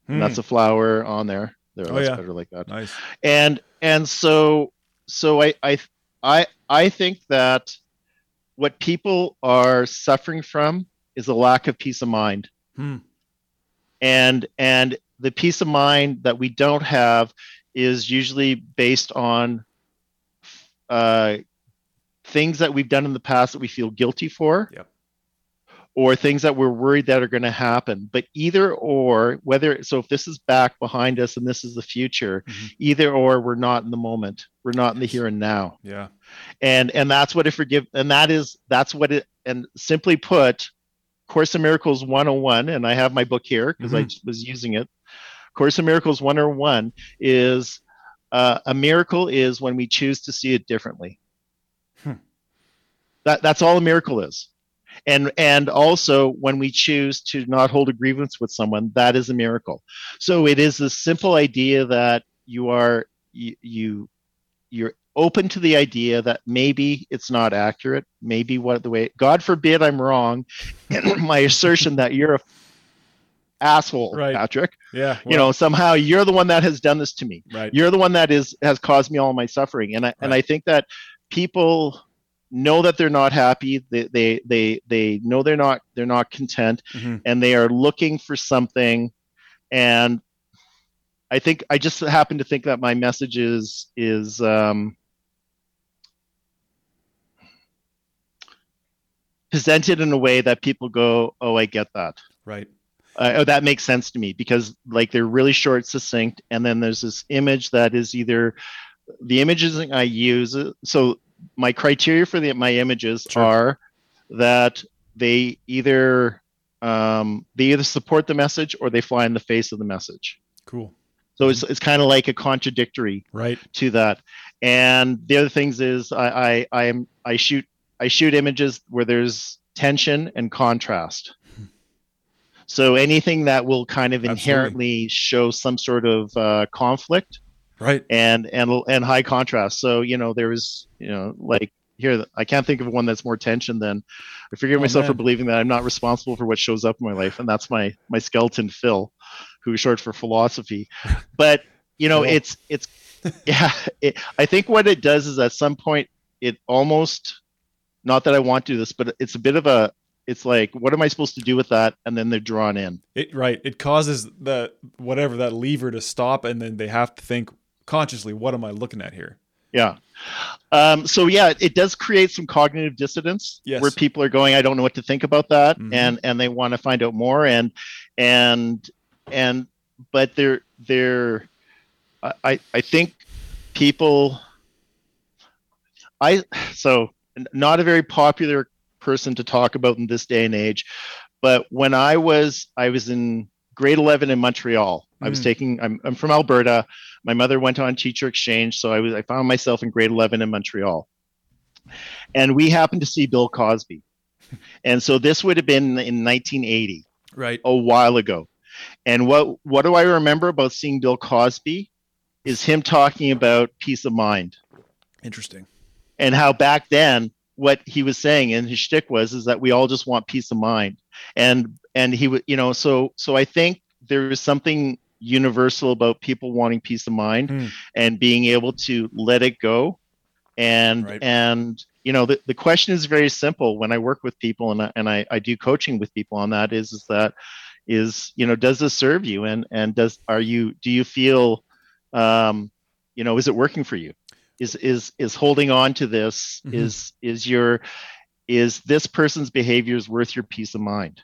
and that's a flower on there. There, Oh, that's yeah. better like that. nice. And and so so I I I I think that what people are suffering from is a lack of peace of mind. Hmm. And and the peace of mind that we don't have is usually based on uh, things that we've done in the past that we feel guilty for. Yep. Or things that we're worried that are going to happen. But either or, whether so if this is back behind us and this is the future, Mhm. either or we're not in the moment. We're not in the here and now Yeah. and and that's what it forgive and that is that's what it and simply put course of miracles 101 and i have my book here because i was using it. Course of miracles 101 is uh, a miracle is when we choose to see it differently. Hmm. that that's all a miracle is. And and also when we choose to not hold a grievance with someone that is a miracle. So it is a simple idea that you are you, you you're open to the idea that maybe it's not accurate maybe what the way god forbid i'm wrong in my assertion that you're a asshole Right. patrick Yeah. you know somehow you're the one that has done this to me Right. you're the one that is has caused me all my suffering and i and i think that people know that they're not happy they they they, they know they're not they're not content Mhm. and they are looking for something and i think i just happen to think that my message is is um presented in a way that people go oh i get that Right. uh, oh, that makes sense to me because like they're really short succinct and then there's this image that is either the images i use so my criteria for the my images Sure. are that they either um, they either support the message or they fly in the face of the message. Cool. So it's it's kind of like a contradictory Right. to that. And the other things is I I I am I shoot I shoot images where there's tension and contrast. So anything that will kind of Absolutely. inherently show some sort of uh, conflict Right. and and and high contrast. So you know there is you know like here I can't think of one that's more tension than I forgive Oh, myself for believing that I'm not responsible for what shows up in my life, and that's my my skeleton Phil, who's short for philosophy. But you know Cool. it's it's yeah. It, I think what it does is at some point it almost not that I want to do this, but it's a bit of a it's like what am I supposed to do with that, and then they're drawn in. It right. It causes the whatever that lever to stop, and then they have to think consciously, what am I looking at here? Yeah. Um, so yeah, it does create some cognitive dissonance Yes. where people are going, I don't know what to think about that, Mhm. and and they want to find out more, and and and but they're they're I I- think people I so not a very popular person to talk about in this day and age, but when I was I was in grade 11 in Montreal. I was Mm. taking I'm I'm from Alberta. My mother went on teacher exchange, so I was I found myself in grade 11 in Montreal. And we happened to see Bill Cosby. And so this would have been in 1980 Right. a while ago. And what what do I remember about seeing Bill Cosby is him talking about peace of mind Interesting. And how back then what he was saying and his shtick was is that we all just want peace of mind. And and he would you know so so I think there is something universal about people wanting peace of mind Hmm. and being able to let it go and Right. and you know the, the question is very simple when i work with people and I, and I, I do coaching with people on that is is that is you know does this serve you and and does are you do you feel um you know is it working for you is is is holding on to this Mhm. is is your is this person's behaviors worth your peace of mind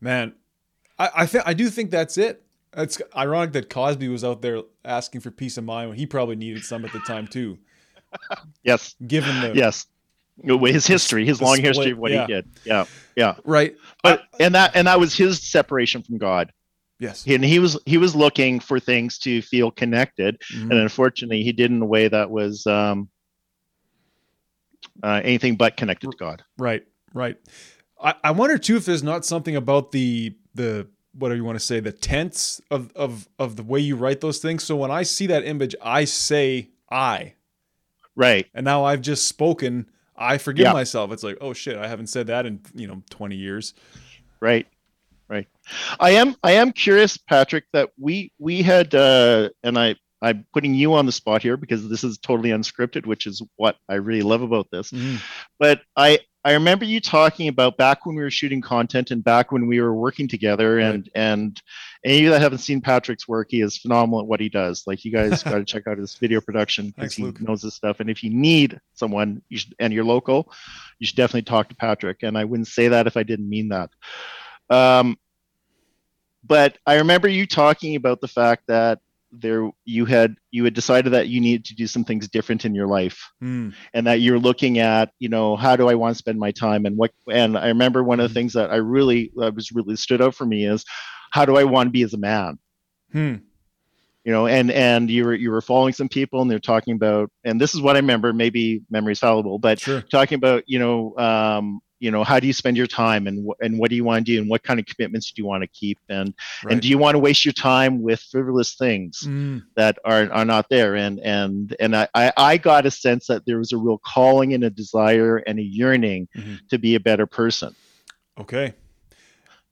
Man, I, I think I do think that's it. It's ironic that Cosby was out there asking for peace of mind when he probably needed some at the time too. yes Given the yes his history his long split, history of what yeah. he did yeah yeah right, but and that and that was his separation from god yes, and he was he was looking for things to feel connected Mhm. and unfortunately he did in a way that was um uh, anything but connected to god right, right. I, I wonder too if there's not something about the the whatever you want to say the tense of of of the way you write those things. So when I see that image, I say I, right and now I've just spoken. I forgive Yeah. myself. It's like, oh shit, I haven't said that in you know 20 years. right right i am i am curious patrick that we we had uh and i i'm putting you on the spot here because this is totally unscripted which is what i really love about this Mhm. but I I remember you talking about back when we were shooting content and back when we were working together and and any of you that haven't seen Patrick's work, he is phenomenal at what he does. Like you guys got to check out his video production because he Luc. knows this stuff. And if you need someone, you should and you're local, you should definitely talk to Patrick. And I wouldn't say that if I didn't mean that. Um, but I remember you talking about the fact that there you had you had decided that you needed to do some things different in your life Mm. and that you're looking at you know how do i want to spend my time and what and i remember one of the things that i really that was really stood out for me is how do i want to be as a man Hmm. you know and and you were you were following some people and they're talking about and this is what i remember maybe memory's fallible but Sure. talking about you know um you know how do you spend your time and and what do you want to do and what kind of commitments do you want to keep and Right. and do you want to waste your time with frivolous things Mm. that are are not there and and and I, I I got a sense that there was a real calling and a desire and a yearning Mhm. to be a better person Okay.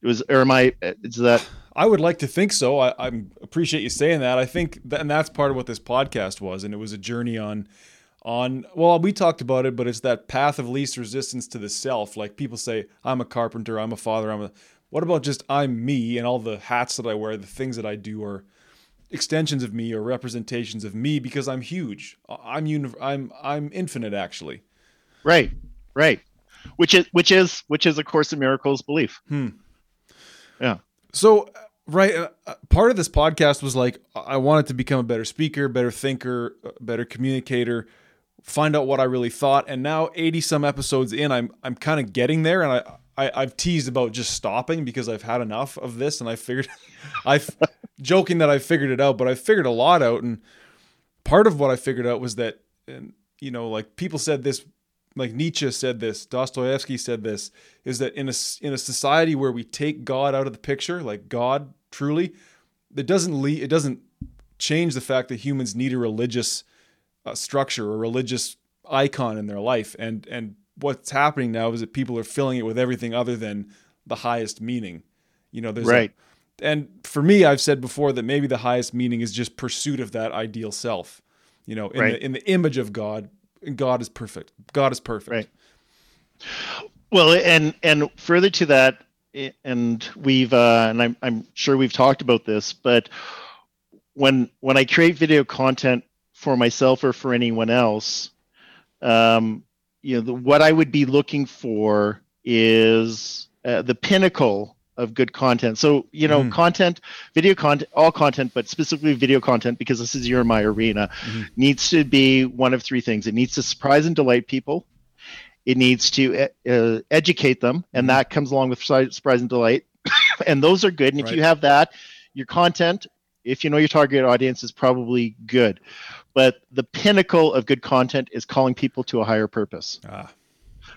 it was or am I is that I would like to think so. I, I appreciate you saying that. I think, that, and that's part of what this podcast was, and it was a journey on, on. Well, we talked about it, but it's that path of least resistance to the self. Like people say, I'm a carpenter, I'm a father, I'm a. What about just I'm me and all the hats that I wear, the things that I do are extensions of me or representations of me because I'm huge. I'm uni- I'm I'm infinite actually. right right which is which is which is a course in miracles belief Hmm. Yeah. So, uh, right, uh, uh, part of this podcast was like I wanted to become a better speaker, better thinker, uh, better communicator. Find out what I really thought. And now 80 some episodes in, I'm I'm kind of getting there and I, I I've teased about just stopping because I've had enough of this and I figured I've joking that I figured it out, but I figured a lot out and part of what I figured out was that and you know, like people said this like Nietzsche said this, Dostoevsky said this, is that in a in a society where we take God out of the picture, like God truly, it doesn't lead, it doesn't change the fact that humans need a religious uh, structure, a religious icon in their life, and and what's happening now is that people are filling it with everything other than the highest meaning. You know, there's right. A, and for me, I've said before that maybe the highest meaning is just pursuit of that ideal self. You know, in Right. the in the image of God, God is perfect. God is perfect. Right. Well, and and further to that, and we've uh, and I'm I'm sure we've talked about this, but when when I create video content for myself or for anyone else, um, you know, the, what I would be looking for is uh, the pinnacle of good content. So you know, Mhm. content, video content, all content, but specifically video content, because this is your my arena, Mhm. needs to be one of three things. It needs to surprise and delight people. It needs to uh, educate them, and Mhm. that comes along with surprise surprise and delight. and those are good. And if you have that, your content, if you know your target audience, is probably good. But the pinnacle of good content is calling people to a higher purpose Ah,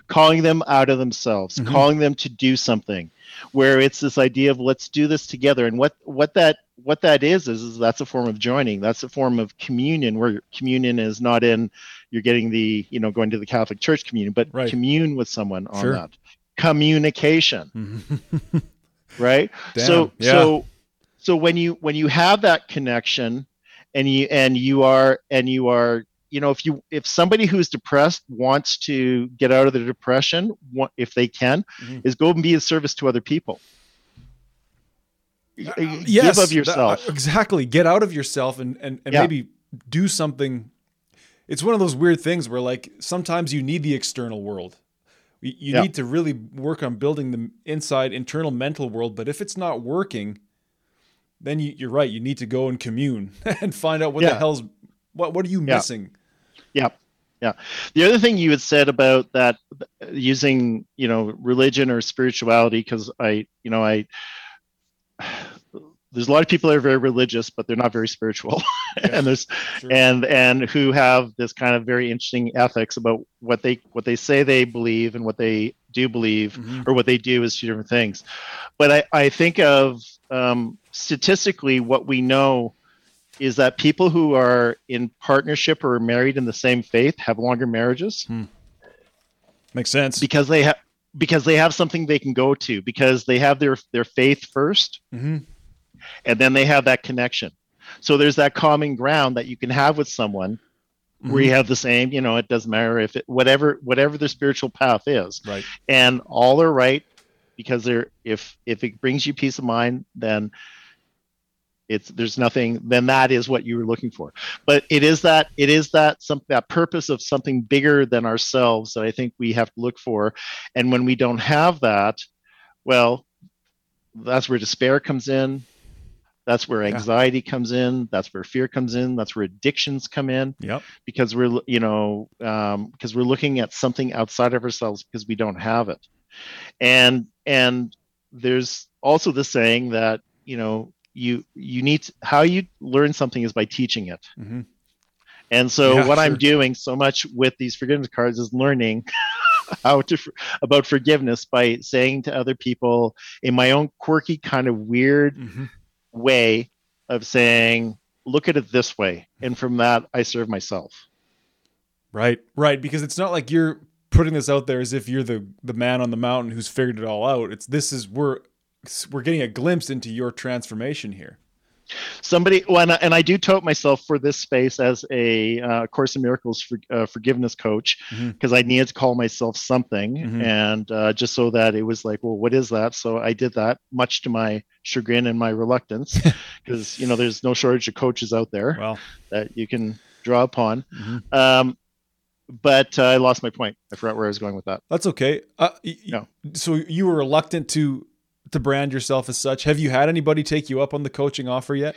calling them out of themselves, Mhm. calling them to do something. Where it's this idea of let's do this together, and what what that what that is is, is that's a form of joining. That's a form of communion. Where communion is not in you're getting the you know going to the Catholic Church communion, but Right. commune with someone on Sure. that communication, mhm. right? Damn, so yeah. so so when you when you have that connection and you and you are and you are you know if you if somebody who's depressed wants to get out of their depression if they can Mhm. is go and be of service to other people Uh, Give yes, of that- yourself uh, exactly. Get out of yourself and and, and Yeah. maybe do something. It's one of those weird things where like sometimes you need the external world. You, you Yeah. need to really work on building the inside internal mental world. But if it's not working, then you, you're right. You need to go and commune and find out what the hell's what what are you Yeah. missing. Yeah, yeah. The other thing you had said about that using you know religion or spirituality because i you know i there's a lot of people that are very religious but they're not very spiritual and there's Sure. and and who have this kind of very interesting ethics about what they what they say they believe and what they do believe Mhm. or what they do is two different things but i i think of um, statistically what we know is that people who are in partnership or married in the same faith have longer marriages Hmm. Makes sense. because they have because they have something they can go to because they have their their faith first hmm and then they have that connection so there's that common ground that you can have with someone where you mm-hmm. have the same you know it doesn't matter if it whatever whatever their spiritual path is. Right. and all are right because they're if if it brings you peace of mind then it's there's nothing then that is what you were looking for. But it is that it is that some that purpose of something bigger than ourselves that i think we have to look for. And when we don't have that well that's where despair comes in that's where Yeah. anxiety comes in. That's where fear comes in. That's where addictions come in. Yep. because we're you know um, because we're looking at something outside of ourselves because we don't have it. And and there's also the saying that you know you you need to, how you learn something is by teaching it. Hmm and so Yeah, what i'm doing so much with these forgiveness cards is learning how to about forgiveness by saying to other people in my own quirky kind of weird hmm way of saying look at it this way and from that i serve myself Right, right. Because it's not like you're putting this out there as if you're the the man on the mountain who's figured it all out. It's this is we're we're getting a glimpse into your transformation here. Somebody and, I, and I do tote myself for this space as a uh, course in miracles for, uh, forgiveness coach because i needed to call myself something Mhm. and uh, just so that it was like well what is that so i did that much to my chagrin and my reluctance because you know there's no shortage of coaches out there Well, that you can draw upon mhm. um, but uh, i lost my point i forgot where i was going with that that's okay. Uh, y- No. So you were reluctant to to brand yourself as such. Have you had anybody take you up on the coaching offer yet?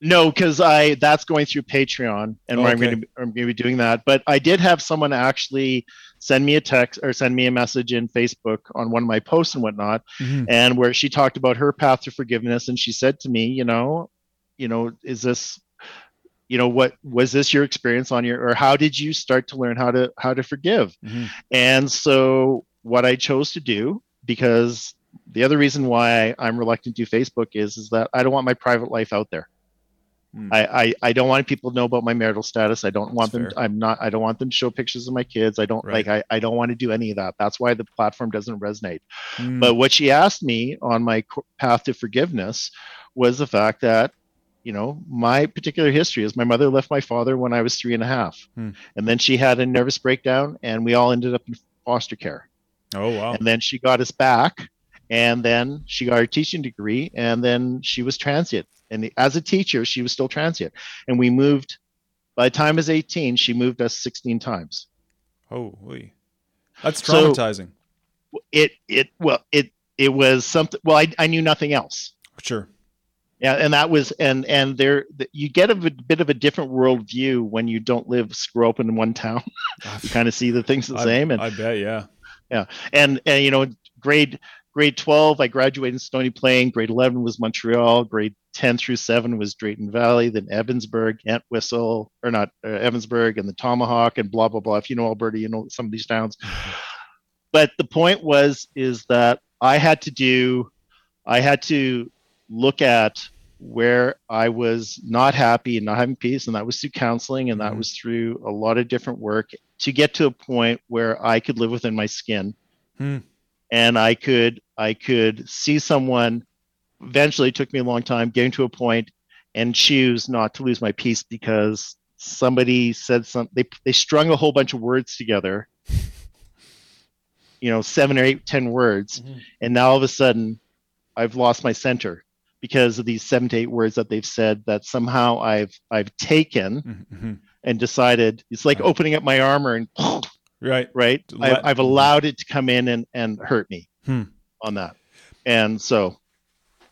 No, because I that's going through Patreon, and where I'm Okay. going to I'm going to be doing that. But I did have someone actually send me a text or send me a message in Facebook on one of my posts and whatnot, Mhm. and where she talked about her path to forgiveness, and she said to me, you know, you know, is this, you know, what was this your experience on your, or how did you start to learn how to how to forgive? Mhm. And so what I chose to do, because the other reason why I'm reluctant to do Facebook is is that I don't want my private life out there. Hmm. I, I, I don't want people to know about my marital status. I don't want That's them. I'm not. I don't want them to show pictures of my kids. I don't Right. like. I, I don't want to do any of that. That's why the platform doesn't resonate. Mm. But what she asked me on my path to forgiveness was the fact that, you know, my particular history is my mother left my father when I was three and a half, Hmm. and then she had a nervous breakdown, and we all ended up in foster care oh wow. and then she got us back and then she got her teaching degree and then she was transient and as a teacher she was still transient and we moved by the time I was 18 she moved us 16 times Holy. That's So- traumatizing. it it well it it was something well i, I knew nothing else sure. yeah and that was and and there you get a bit of a different worldview when you don't live grow up in one town you kind of see the things the I- same and I bet, yeah yeah. and and you know grade grade 12 i graduated in stony plain. Grade 11 was montreal. Grade 10 through 7 was drayton valley then evansburg entwistle or not uh, evansburg and the tomahawk and blah blah blah. If you know alberta you know some of these towns. But the point was is that i had to do i had to look at where i was not happy and not having peace and that was through counseling and that Mhm. was through a lot of different work to get to a point where i could live within my skin. Hmm. And i could i could see someone eventually it took me a long time getting to a point and choose not to lose my peace because somebody said something they, they strung a whole bunch of words together you know seven or eight ten words Mhm. and now all of a sudden i've lost my center because of these seven to eight words that they've said that somehow i've i've taken Mhm, mhm. and decided it's like Right. opening up my armor and Right. right To I, let- i've allowed it to come in and and hurt me Hmm. on that and so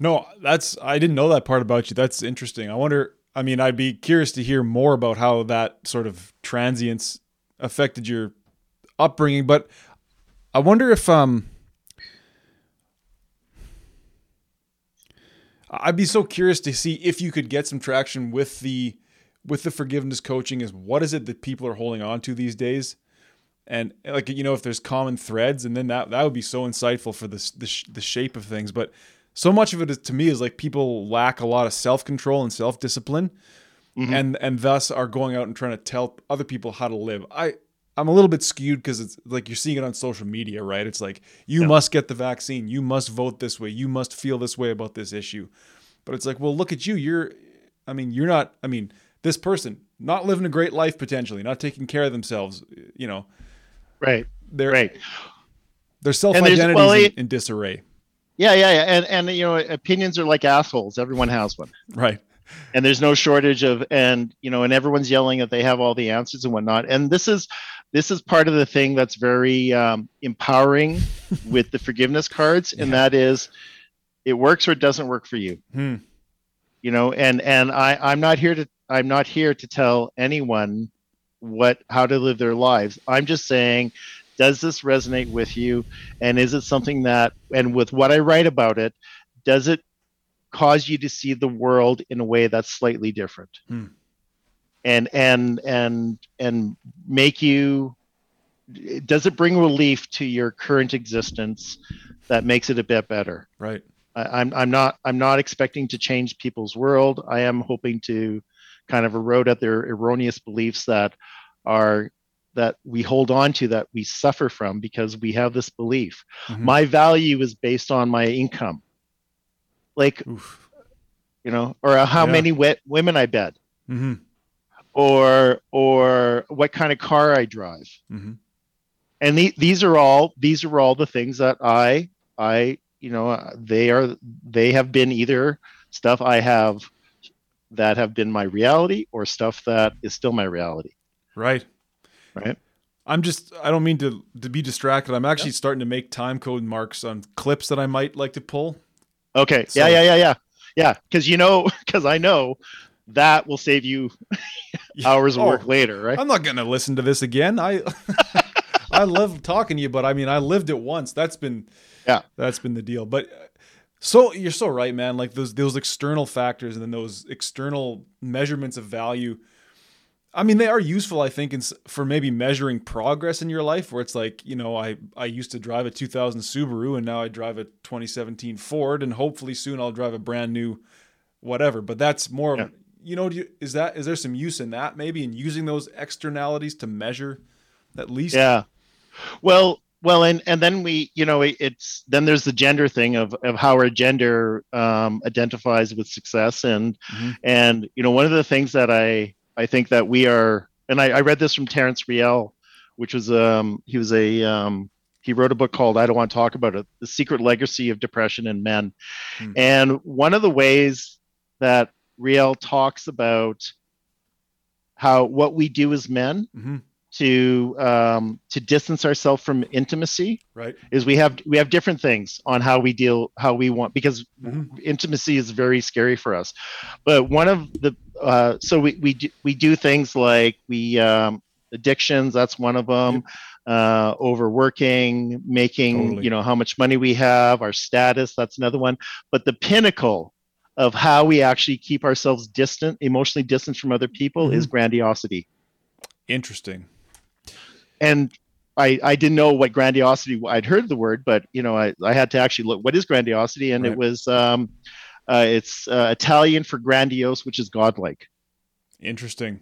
No, that's I didn't know that part about you. That's interesting. I wonder. I mean, I'd be curious to hear more about how that sort of transience affected your upbringing. But I wonder if um, I'd be so curious to see if you could get some traction with the with the forgiveness coaching. Is what is it that people are holding on to these days? And like you know, if there's common threads, and then that that would be so insightful for this the, sh- the shape of things. But so much of it is to me is like people lack a lot of self control and self discipline, Mhm. and and thus are going out and trying to tell other people how to live. I I'm a little bit skewed because it's like you're seeing it on social media, right? It's like you Yeah. must get the vaccine, you must vote this way, you must feel this way about this issue. But it's like, well, look at you. You're, I mean, you're not. I mean, this person not living a great life potentially, not taking care of themselves. You know, right They're, right their self identity well, in, in disarray. yeah yeah yeah and and you know opinions are like assholes everyone has one Right. and there's no shortage of and you know and everyone's yelling that they have all the answers and whatnot and this is this is part of the thing that's very um, empowering with the forgiveness cards and Yeah. that is it works or it doesn't work for you Hmm. you know and and i i'm not here to i'm not here to tell anyone what how to live their lives i'm just saying does this resonate with you and is it something that and with what i write about it does it cause you to see the world in a way that's slightly different Hmm. and and and and make you does it bring relief to your current existence that makes it a bit better Right. I, I'm I'm not I'm not expecting to change people's world. I am hoping to kind of erode at their erroneous beliefs that are that we hold on to that we suffer from because we have this belief. Mhm. My value is based on my income, like Oof. you know, or how Yeah. many wet women I bed, hmm or or what kind of car I drive. hmm and the, these are all these are all the things that i i you know they are they have been either stuff i have that have been my reality or stuff that is still my reality Right. right I'm just I don't mean to to be distracted. I'm actually starting to make time code marks on clips that I might like to pull. okay So- yeah yeah yeah yeah yeah because you know because i know that will save you hours of Oh, work later, right? I'm not gonna listen to this again. I I love talking to you, but I mean, I lived it once. That's been Yeah. that's been the deal. But so you're so right, man. Like those those external factors and then those external measurements of value. I mean, they are useful, I think, in, for maybe measuring progress in your life. Where it's like, you know, I I used to drive a 2000 Subaru, and now I drive a 2017 Ford, and hopefully soon I'll drive a brand new whatever. But that's more Yeah. of you know, do you, is that is there some use in that maybe in using those externalities to measure at least? Yeah. Well, well, and and then we, you know, it, it's then there's the gender thing of of how our gender um, identifies with success, and Mhm. and you know, one of the things that I I think that we are, and I, I read this from Terrence Real, which was um he was a um he wrote a book called I don't want to talk about it, the secret legacy of depression in men, Hmm. and one of the ways that Real talks about how what we do as men hmm to um, to distance ourselves from intimacy Right. is we have we have different things on how we deal how we want because Mhm. intimacy is very scary for us but one of the uh, so we we do, we do things like we um, addictions that's one of them uh, overworking making Totally. you know how much money we have our status that's another one but the pinnacle of how we actually keep ourselves distant emotionally distant from other people is grandiosity Interesting. And I, I didn't know what grandiosity I'd heard the word, but you know I, I had to actually look what is grandiosity, and Right. it was um, uh, it's uh, Italian for grandiose, which is godlike. Interesting.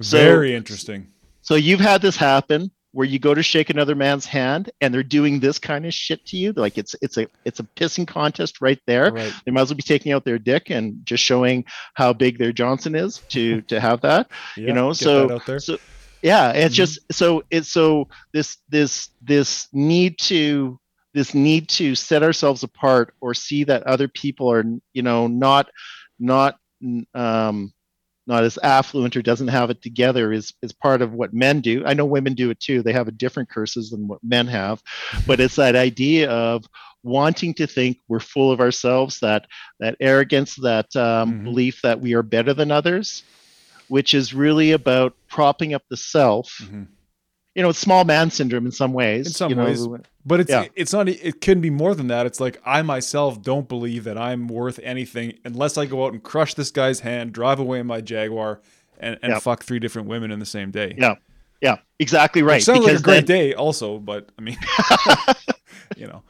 So- Very interesting. So you've had this happen where you go to shake another man's hand, and they're doing this kind of shit to you. Like it's it's a it's a pissing contest right there. Right. They might as well be taking out their dick and just showing how big their Johnson is to to have that. Yeah, know, so- that out there. so yeah it's Mhm. just so it's so this this this need to this need to set ourselves apart or see that other people are you know not not um not as affluent or doesn't have it together is is part of what men do i know women do it too they have a different curses than what men have but it's that idea of wanting to think we're full of ourselves that that arrogance that um, Mhm. belief that we are better than others which is really about propping up the self. Mhm. You know, it's small man syndrome in some ways. In some you know, ways. But it's Yeah. it's not it can be more than that. It's like I myself don't believe that I'm worth anything unless I go out and crush this guy's hand, drive away in my Jaguar, and, and Yeah. fuck three different women in the same day. Yeah, Yeah, exactly right. Which sounds like a great then- day also, but I mean you know.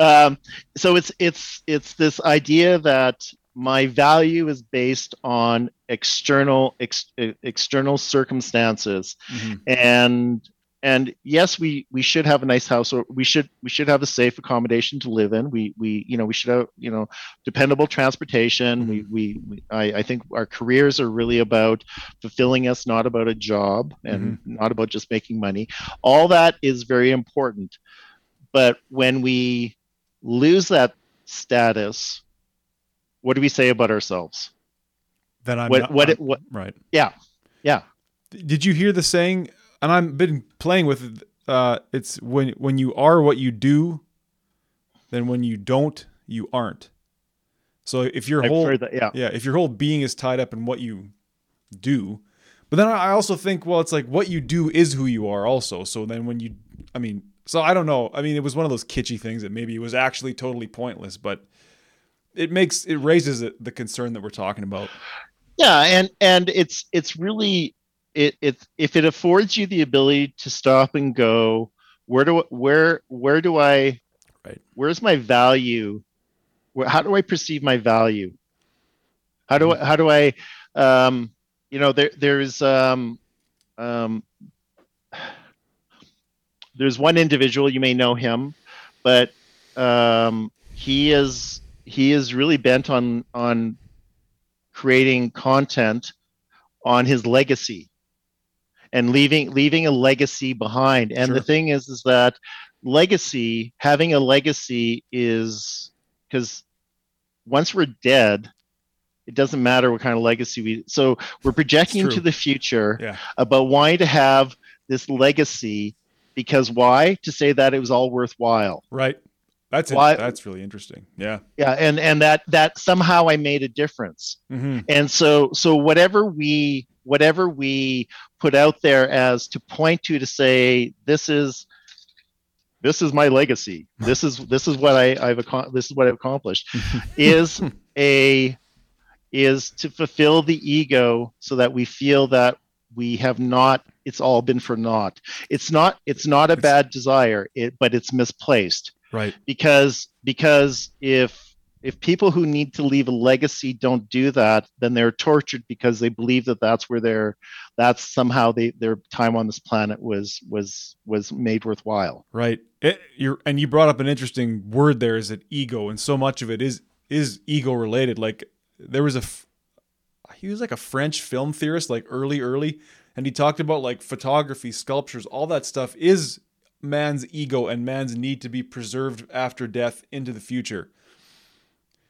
um, so it's it's it's this idea that my value is based on external ex, external circumstances. Mhm. and and yes we we should have a nice house or we should we should have a safe accommodation to live in. We we you know we should have you know dependable transportation. We, we we I, I think our careers are really about fulfilling us not about a job and not about just making money. All that is very important. But when we lose that status what do we say about ourselves That I'm what not, what I'm- it, what right. yeah yeah Did you hear the saying? And I've been playing with. Uh, it's when when you are what you do, then when you don't, you aren't. So if your I've whole that yeah yeah, if your whole being is tied up in what you do, but then I also think, well, it's like what you do is who you are, also. So then when you, I mean, so I don't know. I mean, it was one of those kitschy things that maybe it was actually totally pointless, but it makes it raises the concern that we're talking about. yeah and and it's it's really it it's if it affords you the ability to stop and go where do where where do i Right. where's my value where, how do i perceive my value how do i how do i um you know there there's um um there's one individual you may know him but um he is he is really bent on on creating content on his legacy and leaving leaving a legacy behind. And the thing is is that legacy having a legacy is because once we're dead it doesn't matter what kind of legacy we so we're projecting into the future Yeah. about wanting to have this legacy because why? To say that it was all worthwhile. Right. That's Why- that's really interesting. Yeah. yeah and and that that somehow i made a difference. Hmm and so so whatever we whatever we put out there as to point to to say this is this is my legacy. This is this is what i i've this is what i've accomplished is a is to fulfill the ego so that we feel that we have not it's all been for naught. It's not it's not a bad desire it but it's misplaced Right. because because if if people who need to leave a legacy don't do that then they're tortured because they believe that that's where their that's somehow they, their time on this planet was was was made worthwhile Right. It, you're and you brought up an interesting word there is that ego and so much of it is is ego related. Like there was a he was like a French film theorist like early early and he talked about like photography, sculptures, all that stuff is man's ego and man's need to be preserved after death into the future.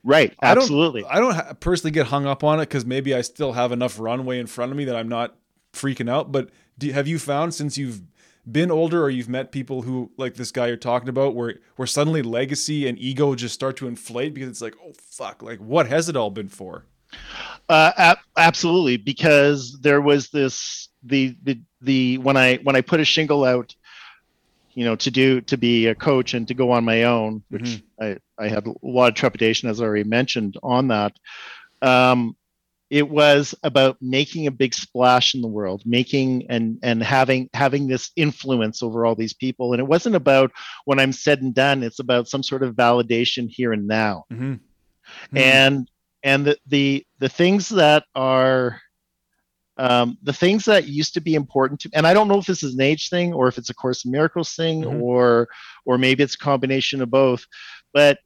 right I don't- absolutely I don't personally get hung up on it because maybe I still have enough runway in front of me that I'm not freaking out. But do, have you found since you've been older or you've met people who like this guy you're talking about where where suddenly legacy and ego just start to inflate because it's like oh fuck like what has it all been for? Uh, ab- absolutely, because there was this the the the when I when I put a shingle out, you know, to do to be a coach and to go on my own, which Mhm. I I had a lot of trepidation as I already mentioned on that. Um, it was about making a big splash in the world, making and and having having this influence over all these people, and it wasn't about when I'm said and done. It's about some sort of validation here and now Mm-hmm. and and the the the things that are um, the things that used to be important to and i don't know if this is an age thing or if it's a course in miracles thing Mhm. or or maybe it's a combination of both but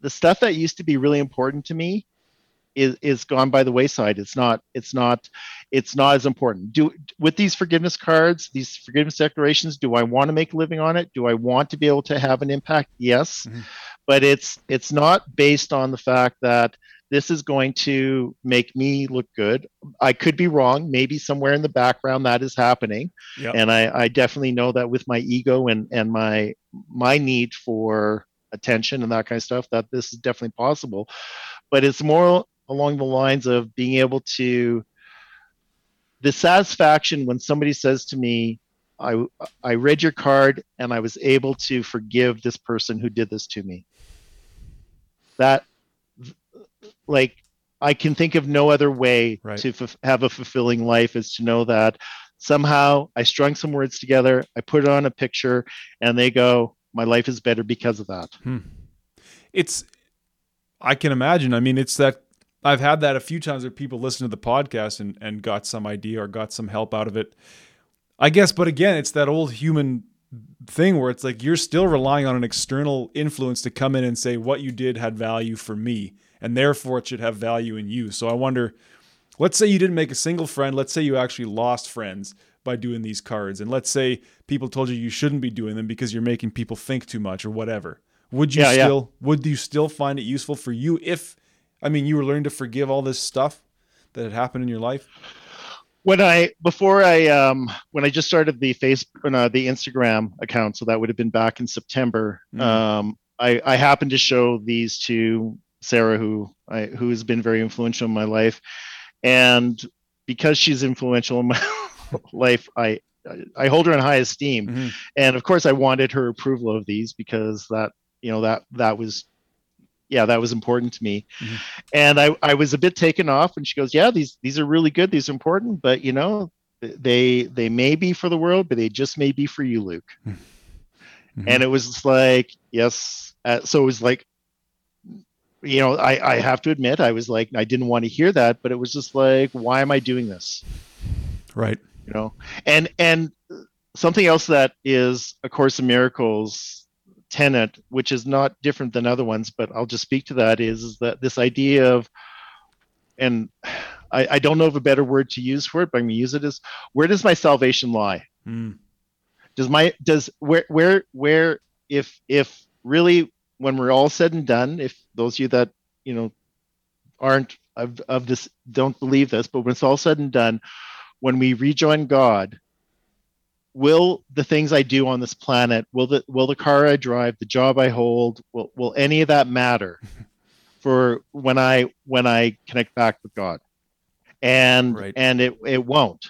the stuff that used to be really important to me is is gone by the wayside. It's not it's not it's not as important. Do with these forgiveness cards these forgiveness declarations do i want to make a living on it? Do i want to be able to have an impact? Yes. Mhm. but it's it's not based on the fact that this is going to make me look good. I could be wrong. Maybe somewhere in the background that is happening. Yeah. and I, I definitely know that with my ego and and my my need for attention and that kind of stuff that this is definitely possible. But it's more along the lines of being able to the satisfaction when somebody says to me i i read your card and i was able to forgive this person who did this to me. That like i can think of no other way Right. to f- have a fulfilling life is to know that somehow i strung some words together i put it on a picture and they go my life is better because of that. Hmm. It's i can imagine i mean it's that i've had that a few times where people listen to the podcast and, and got some idea or got some help out of it. I guess but again it's that old human thing where it's like you're still relying on an external influence to come in and say what you did had value for me and therefore it should have value in you so i wonder let's say you didn't make a single friend let's say you actually lost friends by doing these cards and let's say people told you you shouldn't be doing them because you're making people think too much or whatever would you Yeah, yeah. still would you still find it useful for you if i mean you were learning to forgive all this stuff that had happened in your life when I before I um when I just started the Facebook uh, the Instagram account, so that would have been back in September. Mhm. Um, I I happened to show these to Sarah, who I who has been very influential in my life, and because she's influential in my life, I I hold her in high esteem, Mhm. and of course I wanted her approval of these because that you know that that was yeah that was important to me Mhm. and I, I was a bit taken off and she goes yeah these these are really good these are important but you know they they may be for the world but they just may be for you luc Mhm. and it was like yes uh, so it was like you know I, I have to admit i was like i didn't want to hear that but it was just like why am i doing this? Right. You know? And and something else that is a course of miracles tenet which is not different than other ones but i'll just speak to that is, is that this idea of and I, I don't know of a better word to use for it but i'm going to use it as where does my salvation lie? Mm. does my does where where where if if really when we're all said and done if those of you that you know aren't of, of this don't believe this but when it's all said and done when we rejoin god will the things I do on this planet, will the will the car I drive, the job I hold, will will any of that matter for when I when I connect back with God? And Right. and it it won't.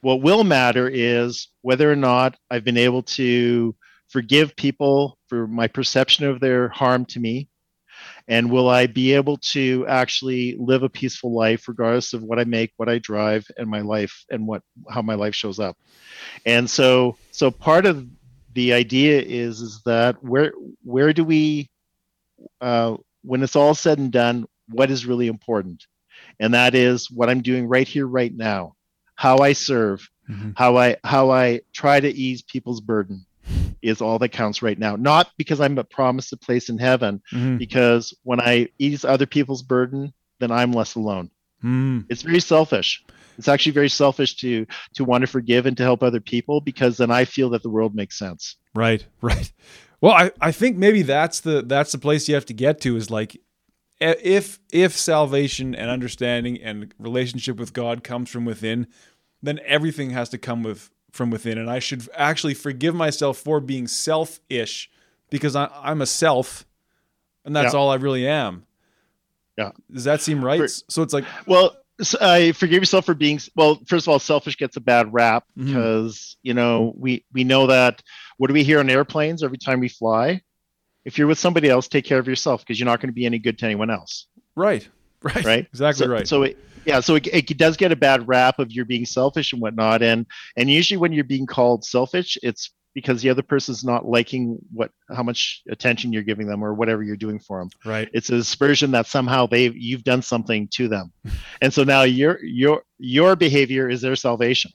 What will matter is whether or not I've been able to forgive people for my perception of their harm to me. And will I be able to actually live a peaceful life regardless of what I make, what I drive, and my life and what how my life shows up? and so so part of the idea is is that where where do we uh, when it's all said and done what is really important and that is what i'm doing right here right now how i serve Mhm. how i how i try to ease people's burden is all that counts right now not because i'm a promised a place in heaven Mhm. because when i ease other people's burden then i'm less alone Mm. it's very selfish it's actually very selfish to to want to forgive and to help other people because then i feel that the world makes sense Right, right. Well, I, I think maybe that's the that's the place you have to get to is like if if salvation and understanding and relationship with God comes from within, then everything has to come with from within, and I should actually forgive myself for being selfish because I, I'm a self, and that's Yeah. all I really am. Yeah. Does that seem right? For- so it's like well I forgive yourself for being well first of all selfish gets a bad rap mm-hmm. because you know we we know that what do we hear on airplanes every time we fly if you're with somebody else take care of yourself because you're not going to be any good to anyone else right, right, right? Exactly so, right. so it, yeah so it, it does get a bad rap of you're being selfish and whatnot and and usually when you're being called selfish it's because the other person's not liking what how much attention you're giving them or whatever you're doing for them right, it's a aspersion that somehow they you've done something to them. And so now your your your behavior is their salvation.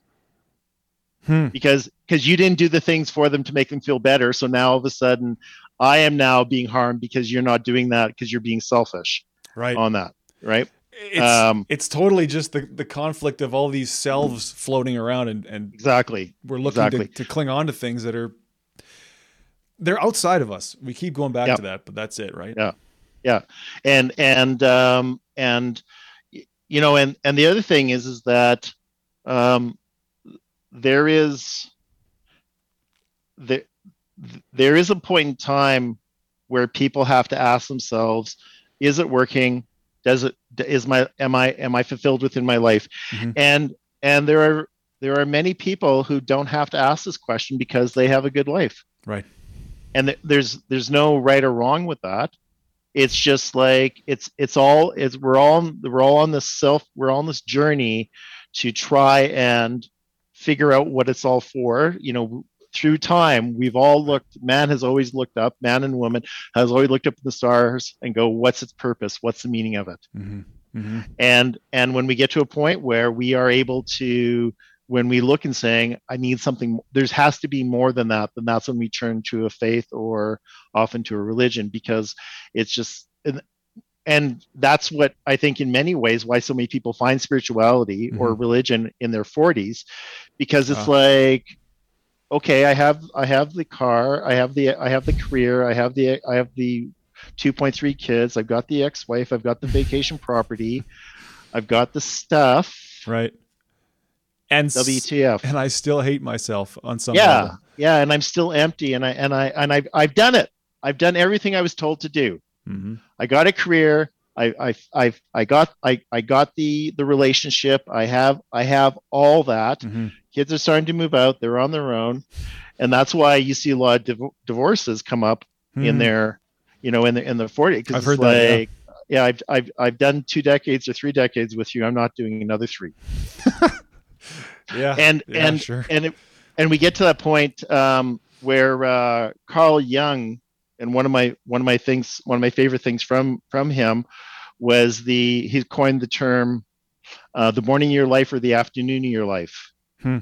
Hmm. because because you didn't do the things for them to make them feel better so now all of a sudden i am now being harmed because you're not doing that because you're being selfish right. on that right it's um, it's totally just the, the conflict of all these selves floating around and, and exactly we're looking Exactly. to, to cling on to things that are they're outside of us. We keep going back Yep. to that, but that's it, right? Yeah. Yeah, and and um and you know and and the other thing is is that um there is there there is a point in time where people have to ask themselves is it working does it is my am i am i fulfilled within my life Mhm. and and there are there are many people who don't have to ask this question because they have a good life Right. and th- there's there's no right or wrong with that it's just like it's it's all it's we're all we're all on this self we're all on this journey to try and figure out what it's all for you know through time we've all looked man has always looked up man and woman has always looked up at the stars and go what's its purpose? What's the meaning of it? Hmm hmm and and when we get to a point where we are able to when we look and saying i need something there's has to be more than that then that's when we turn to a faith or often to a religion because it's just and, and that's what i think in many ways why so many people find spirituality or religion in their 40s because it's Ah. like okay i have i have the car i have the i have the career i have the i have the 2.3 kids i've got the ex-wife i've got the vacation property i've got the stuff Right. And wtf and I still hate myself on some yeah level. yeah and i'm still empty and i and i and i've, I've done it i've done everything i was told to do hmm I got a career. I I I I got I I got the the relationship. I have I have all that. hmm Kids are starting to move out. They're on their own, and that's why you see a lot of div- divorces come up in their you know in the in the 40 because Hmm. It's heard that, yeah. like yeah I've, I've I've done two decades or three decades with you. I'm not doing another three. Yeah. And yeah, and sure. and it, and we get to that point um, where uh, Carl Jung and one of my one of my things one of my favorite things from from him was the he coined the term uh, the morning of your life or the afternoon of your life. Hmm.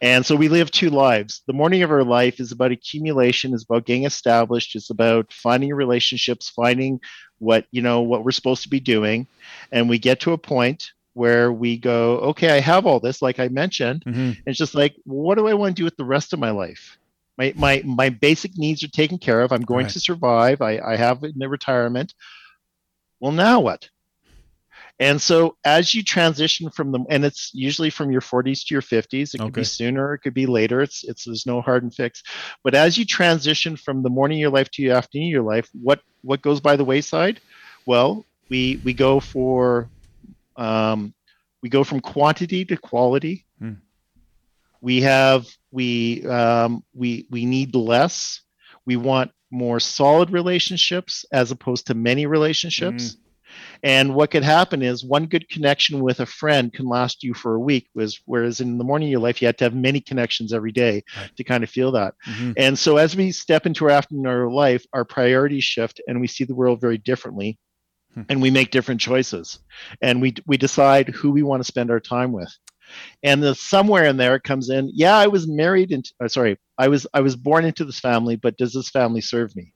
And so we live two lives. The morning of our life is about accumulation, is about getting established, it's about finding relationships, finding what you know what we're supposed to be doing, and we get to a point where we go, okay, I have all this, like I mentioned, Mhm. it's just like, what do I want to do with the rest of my life? My my my basic needs are taken care of. I'm going Right. to survive. I, I have in the retirement. Well, now what? And so as you transition from them, and it's usually from your 40s to your 50s, it could Okay. be sooner, it could be later. It's it's there's no hard and fix. But as you transition from the morning of your life to your afternoon of your life, what what goes by the wayside? Well, we we go for um, we go from quantity to quality. Hmm. We have we um, we we need less. We want more solid relationships as opposed to many relationships. And what could happen is one good connection with a friend can last you for a week, was whereas in the morning of your life you had to have many connections every day to kind of feel that. Mhm. And so as we step into our afternoon our life, our priorities shift and we see the world very differently. Hmm. And we make different choices. And we we decide who we want to spend our time with. And the somewhere in there it comes in, yeah, I was married into uh, sorry, I was I was born into this family, but does this family serve me?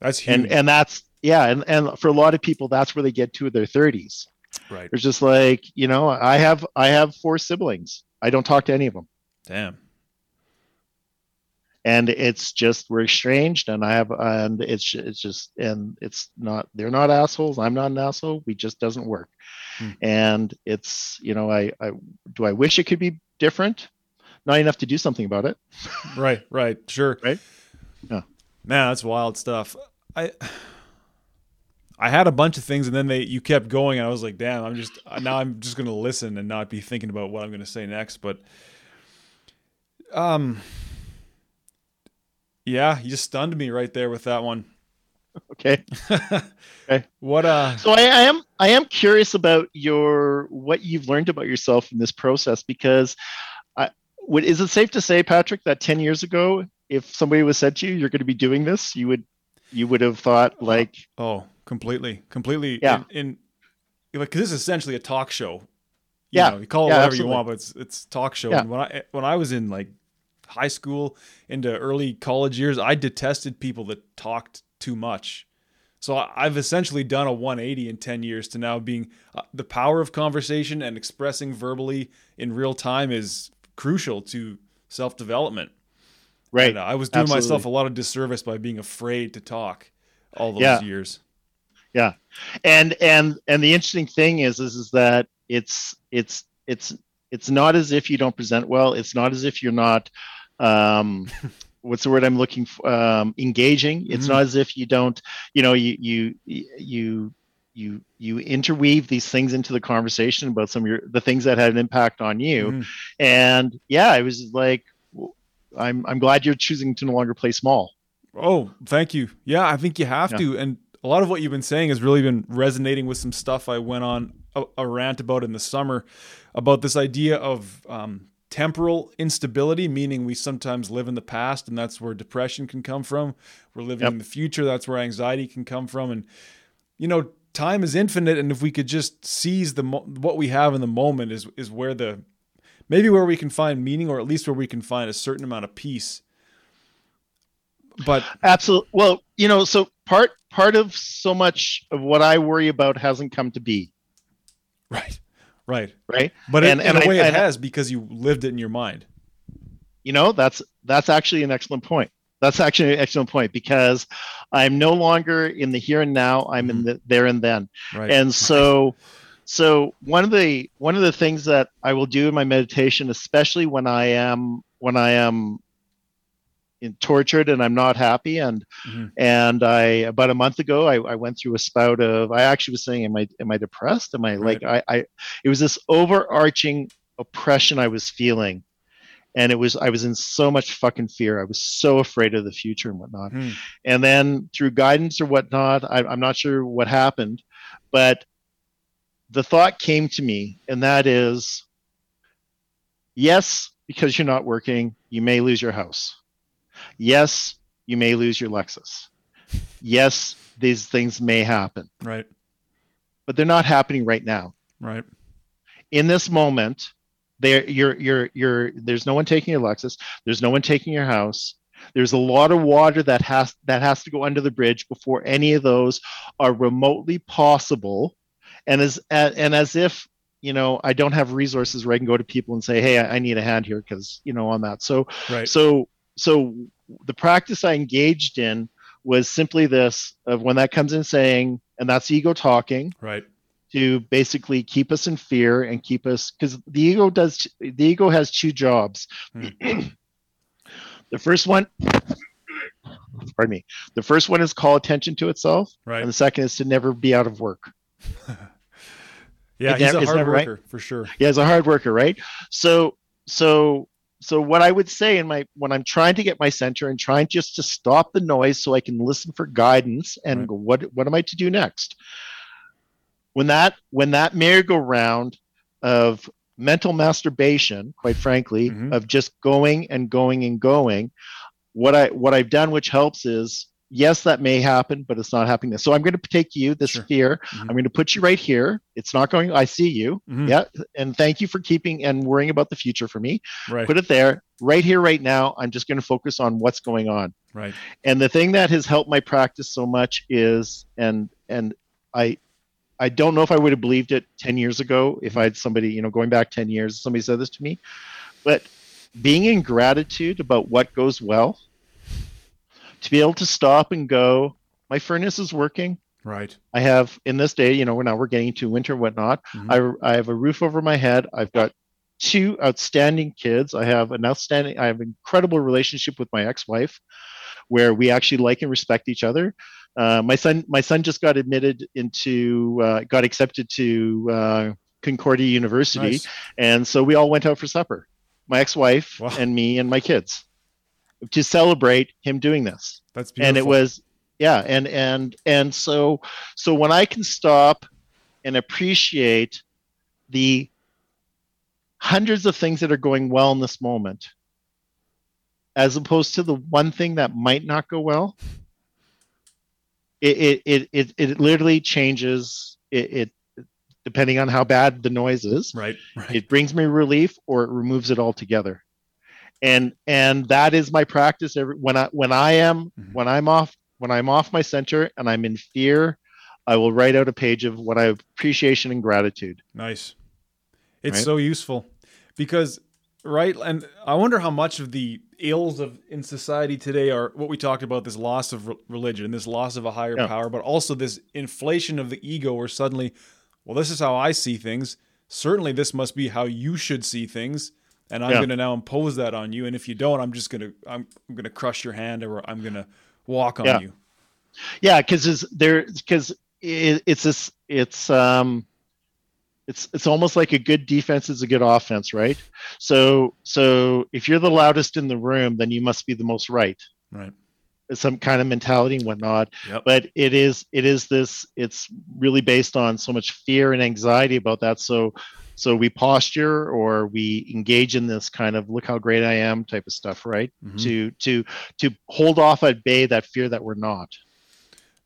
That's huge. And and that's yeah, and, and for a lot of people that's where they get to their 30s. right. It's just like, you know, I have I have four siblings. I don't talk to any of them. Damn. and it's just we're estranged and i have and it's it's just and it's not they're not assholes i'm not an asshole we just doesn't work Hmm. and it's you know I, I do i wish it could be different not enough to do something about it Right, right, sure. Right? Yeah. Man, that's wild stuff. I I had a bunch of things and then they you kept going and I was like, damn, I'm just now I'm just gonna listen and not be thinking about what I'm gonna say next. But um yeah, you just stunned me right there with that one. okay okay. What uh so I, I am i am curious about your what you've learned about yourself in this process because i would is it safe to say patrick that 10 years ago if somebody was said to you you're going to be doing this you would you would have thought like oh completely completely Yeah. in, in like 'cause this is essentially a talk show. You Yeah. know, you call it Yeah, whatever absolutely. you want, but it's it's talk show. Yeah. And when I when I was in like high school into early college years, I detested people that talked too much. So I've essentially done a 180 in 10 years to now being uh, the power of conversation and expressing verbally in real time is crucial to self development. right And uh, I was doing myself a lot of disservice by being afraid to talk all those Yeah. years. And and and the interesting thing is is is that it's it's it's it's not as if you don't present well it's not as if you're not um what's the word i'm looking for um engaging it's Mhm. not as if you don't you know you you you you you interweave these things into the conversation about some of your the things that had an impact on you Mhm. and yeah it was like i'm i'm glad you're choosing to no longer play small Oh, thank you. Yeah, I think you have Yeah. to. And a lot of what you've been saying has really been resonating with some stuff I went on a, a rant about in the summer about this idea of um, temporal instability, meaning we sometimes live in the past, and that's where depression can come from. We're living Yep. in the future, that's where anxiety can come from. And, you know, time is infinite. And if we could just seize the mo- what we have in the moment, is, is where the maybe where we can find meaning, or at least where we can find a certain amount of peace. But Absolutely. Well, you know, so part part of so much of what I worry about hasn't come to be, Right. Right. right? But And- in, and in a I- way, it and- has because you lived it in your mind. You know, that's that's actually an excellent point. That's actually an excellent point because I'm no longer in the here and now. I'm in mm-hmm. the there and then. Right. And so so one of the one of the things that I will do in my meditation, especially when I am when I am in, tortured and I'm not happy. And Mhm. and I about a month ago I, I went through a spout of I actually was saying am I am I depressed? Am I like I, I it was this overarching oppression I was feeling. And it was I was in so much fucking fear. I was so afraid of the future and whatnot. Hmm. and then through guidance or whatnot I, i'm not sure what happened but the thought came to me and that is yes because you're not working you may lose your house yes you may lose your lexus. Yes these things may happen. Right. but they're not happening right now. Right. in this moment there you're you're you're there's no one taking your lexus. There's no one taking your house. There's a lot of water that has that has to go under the bridge before any of those are remotely possible. And as and, as if you know i don't have resources where i can go to people and say hey i, I need a hand here because you know on that. So Right. so so the practice i engaged in was simply this of when that comes in saying and that's ego talking Right. to basically keep us in fear and keep us because the ego does the ego has two jobs hmm. the first one pardon me the first one is call attention to itself Right. and the second is to never be out of work Yeah, It he's never- a hard never right. worker for sure. yeah as a hard worker right so so so what i would say in my when i'm trying to get my center and trying just to stop the noise so i can listen for guidance and Right. go what what am i to do next when that when that merry-go-round of mental masturbation quite frankly Mhm. of just going and going and going what i what i've done which helps is yes that may happen but it's not happening so i'm going to take you this Sure. fear Mhm. i'm going to put you right here it's not going i see you Mhm. yeah and thank you for keeping and worrying about the future for me Right. put it there right here right now i'm just going to focus on what's going on right. and the thing that has helped my practice so much is and and i i don't know if i would have believed it 10 years ago if i had somebody you know going back 10 years somebody said this to me but being in gratitude about what goes well to be able to stop and go my furnace is working Right. I have in this day, you know, we're now we're getting to winter and whatnot. Mhm. I, I have a roof over my head. I've got two outstanding kids. I have an outstanding, I have an incredible relationship with my ex-wife, where we actually like and respect each other. Uh, my son, my son just got admitted into, uh, got accepted to uh, Concordia University, Nice. and so we all went out for supper. My ex-wife Wow. and me and my kids to celebrate him doing this That's beautiful. and it was yeah and and and so so when i can stop and appreciate the hundreds of things that are going well in this moment as opposed to the one thing that might not go well it it it it, it literally changes it, it depending on how bad the noise is right. Right. it brings me relief or it removes it altogether and and that is my practice every when i when i am Mhm. when i'm off when i'm off my center and i'm in fear i will write out a page of what i appreciation and gratitude Nice. It's Right? so useful because right and I wonder how much of the ills of in society today are what we talked about this loss of re- religion, this loss of a higher Yeah. power, but also this inflation of the ego where suddenly well this is how I see things. Certainly this must be how you should see things and I'm Yeah. going to now impose that on you and if you don't I'm just going to I'm, I'm going to crush your hand or I'm going to walk on Yeah. you. yeah because there because it, it's this it's um it's it's almost like a good defense is a good offense right so so if you're the loudest in the room then you must be the most right Right. some kind of mentality and whatnot Yep. but it is it is this it's really based on so much fear and anxiety about that so so we posture or we engage in this kind of look how great i am type of stuff right Mhm. to to to hold off at bay that fear that we're not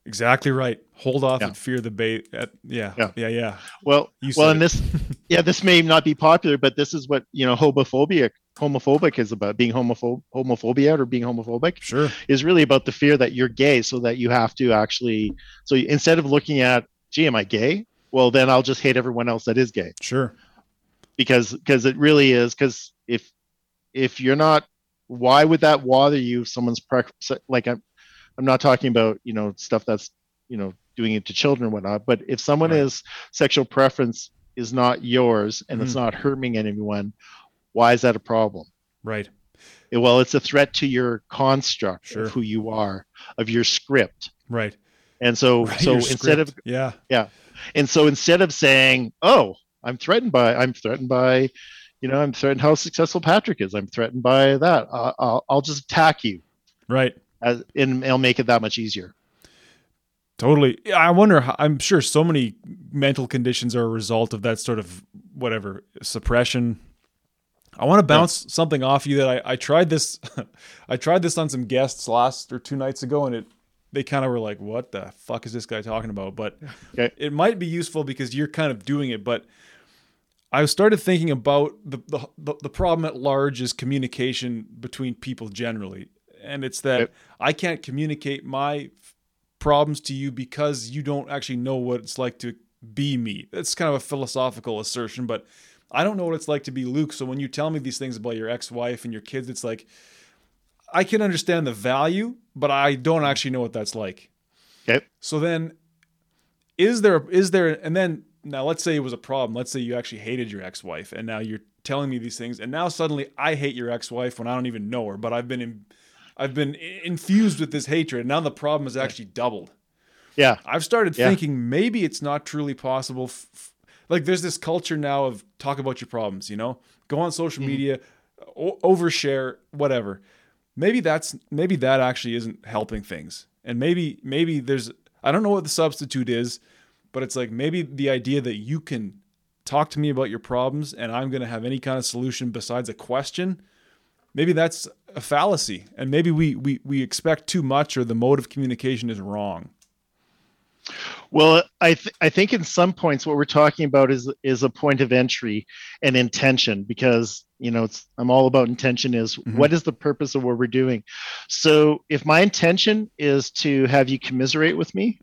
Exactly right. Hold off Yeah. and fear the bait. At, yeah, Yeah. yeah, yeah. well You well and it. this yeah this may not be popular but this is what you know homophobia homophobic is about being homophobe homophobia or being homophobic Sure. is really about the fear that you're gay so that you have to actually so instead of looking at gee am i gay well then i'll just hate everyone else that is gay Sure. Because because it really is because if if you're not why would that bother you if someone's pre- like i'm i'm not talking about you know stuff that's you know doing it to children and whatnot but if someone Right. is sexual preference is not yours and it's Mhm. not harming anyone why is that a problem Right. Eh, well it's a threat to your construct Sure. of who you are of your script Right. and so Right, so instead of yeah yeah, and so instead of saying, "Oh, I'm threatened by," I'm threatened by, you know, I'm threatened how successful Patrick is. I'm threatened by that. Uh, I'll, I'll just attack you, right. as, and it'll make it that much easier. Totally. Yeah, I wonder. How, I'm sure so many mental conditions are a result of that sort of whatever suppression. I want to bounce something off you that I, I tried this. I tried this on some guests last or two nights ago, and it they kind of were like, "What the fuck is this guy talking about?" But Okay. it might be useful because you're kind of doing it. But I started thinking about the the the, problem at large is communication between people generally, and it's that Okay. I can't communicate my f- problems to you because you don't actually know what it's like to be me. That's kind of a philosophical assertion, but I don't know what it's like to be Luc. So when you tell me these things about your ex-wife and your kids, it's like I can understand the value, but I don't actually know what that's like. Okay. So then is there is there and then now let's say it was a problem. Let's say you actually hated your ex-wife and now you're telling me these things and now suddenly I hate your ex-wife when I don't even know her, but I've been in, I've been infused with this hatred and now the problem is actually doubled. Yeah. I've started Yeah. thinking maybe it's not truly possible f- like there's this culture now of talk about your problems, you know? Go on social Mhm. media, o- overshare, whatever. Maybe that's maybe that actually isn't helping things. And maybe maybe there's I don't know what the substitute is, but it's like maybe the idea that you can talk to me about your problems and I'm going to have any kind of solution besides a question. Maybe that's a fallacy and maybe we we we expect too much or the mode of communication is wrong. Well, I th- I think in some points what we're talking about is is a point of entry and intention because you know it's I'm all about intention is Mhm. what is the purpose of what we're doing. So if my intention is to have you commiserate with me,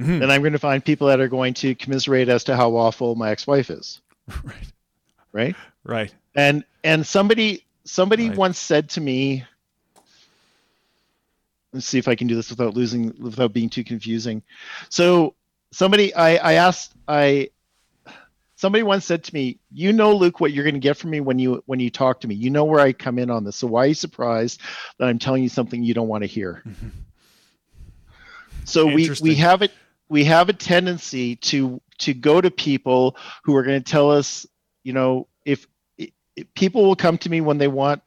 Mhm. then I'm going to find people that are going to commiserate as to how awful my ex-wife is, right. right? Right. And and somebody somebody Right. once said to me let's see if I can do this without losing without being too confusing. So somebody I, I asked I somebody once said to me, you know Luc what you're going to get from me when you when you talk to me. You know where I come in on this. So why are you surprised that I'm telling you something you don't want to hear? So we we have it we have a tendency to to go to people who are going to tell us, you know, if, if people will come to me when they want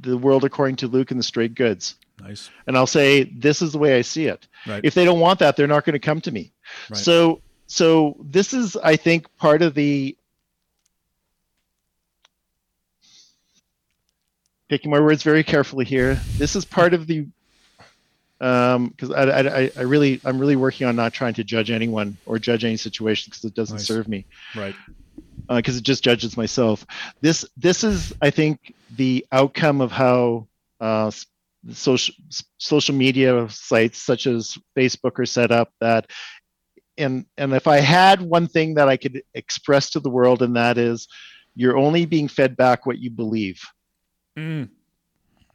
the world according to Luc and the straight goods. Nice. And I'll say, this is the way I see it. Right. If they don't want that, they're not going to come to me. Right. So, so this is, I think, part of the picking my words very carefully here. This is part of the because I, I I- I really i'm really working on not trying to judge anyone or judge any situation because it doesn't Nice. serve me right. because it just judges myself. This this is, I think, the outcome of how uh, social social media sites such as Facebook are set up. That and and if I had one thing that I could express to the world, and that is, you're only being fed back what you believe. Mm.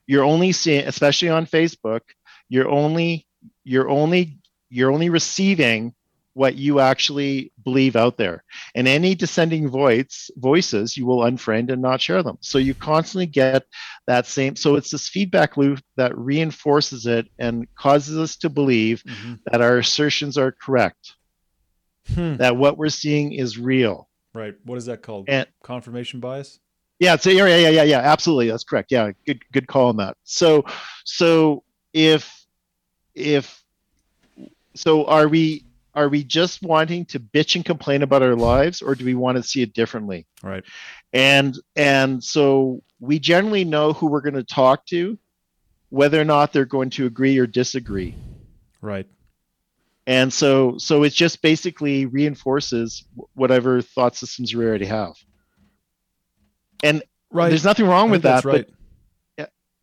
You're only seeing, especially on Facebook, you're only you're only you're only receiving what you actually believe out there. And any descending voice voices you will unfriend and not share them. So you constantly get that same so it's this feedback loop that reinforces it and causes us to believe Mhm. that our assertions are correct, Hmm. that what we're seeing is real. Right. What is that called? And Confirmation bias. yeah, so yeah, yeah, yeah, yeah, absolutely. That's correct. Yeah, good, good call on that. So, so if, if, so are we, are we just wanting to bitch and complain about our lives, or do we want to see it differently? Right. And and so we generally know who we're going to talk to, whether or not they're going to agree or disagree. Right. And so, so it just basically reinforces whatever thought systems we already have. And Right. there's nothing wrong with that, right. but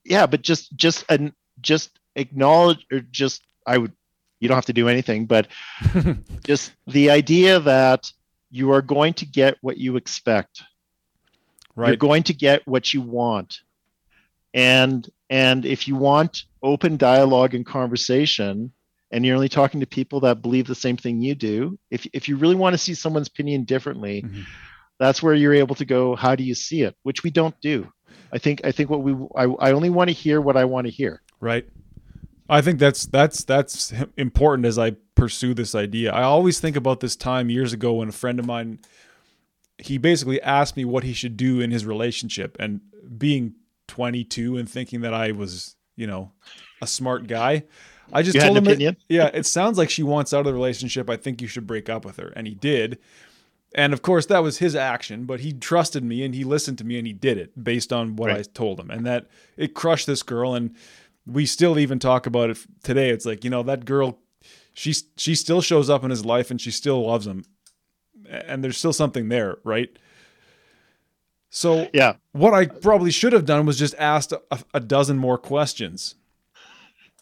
yeah but just just an just acknowledge or just i would you don't have to do anything but just the idea that you are going to get what you expect. You're going to get what you want. And and if you want open dialogue and conversation and you're only talking to people that believe the same thing you do if, if you really want to see someone's opinion differently Mhm. that's where you're able to go how do you see it? Which we don't do. I think i think what we i, I only want to hear what i want to hear. Right. I think that's that's that's important as I pursue this idea. I always think about this time years ago when a friend of mine he basically asked me what he should do in his relationship and being 22 and thinking that I was, you know, a smart guy. I just you told him it- yeah, it sounds like she wants out of the relationship. I think you should break up with her. And he did. And of course, that was his action, but he trusted me and he listened to me and he did it based on what I told him. And that it crushed this girl. And we still even talk about it today. It's like, you know, that girl, she, she still shows up in his life and she still loves him. And there's still something there, right? So, yeah what I probably should have done was just asked a, a dozen more questions.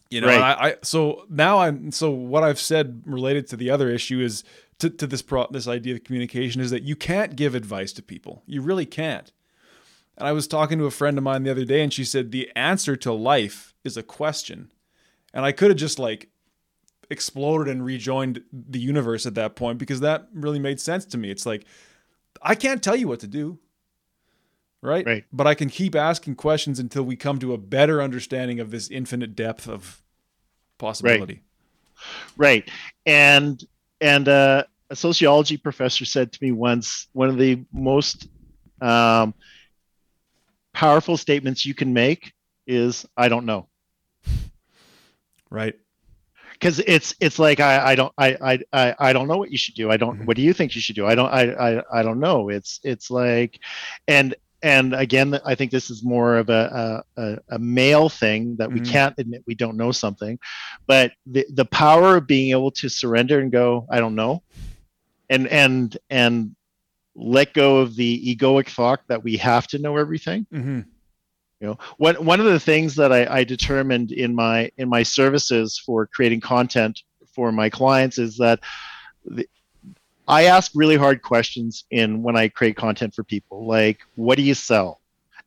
You know, Right. I, I so now I'm so what I've said related to the other issue is to, to this pro this idea of communication is that you can't give advice to people. You really can't. And I was talking to a friend of mine the other day and she said the answer to life is a question. And I could have just like exploded and rejoined the universe at that point because that really made sense to me. It's like I can't tell you what to do. Right? Right. But I can keep asking questions until we come to a better understanding of this infinite depth of possibility. Right. right. And and uh, a sociology professor said to me once one of the most um, powerful statements you can make is I don't know. Right. Because it's it's like I, I don't I, I I don't know what you should do. I don't Mhm. what do you think you should do? I don't I, I I don't know. It's it's like and and again I think this is more of a a, a, male thing that we Mhm. can't admit we don't know something. But the the power of being able to surrender and go, I don't know and and and let go of the egoic thought that we have to know everything. Hmm you know one one of the things that I, I determined in my in my services for creating content for my clients is that the, i ask really hard questions in when i create content for people like what do you sell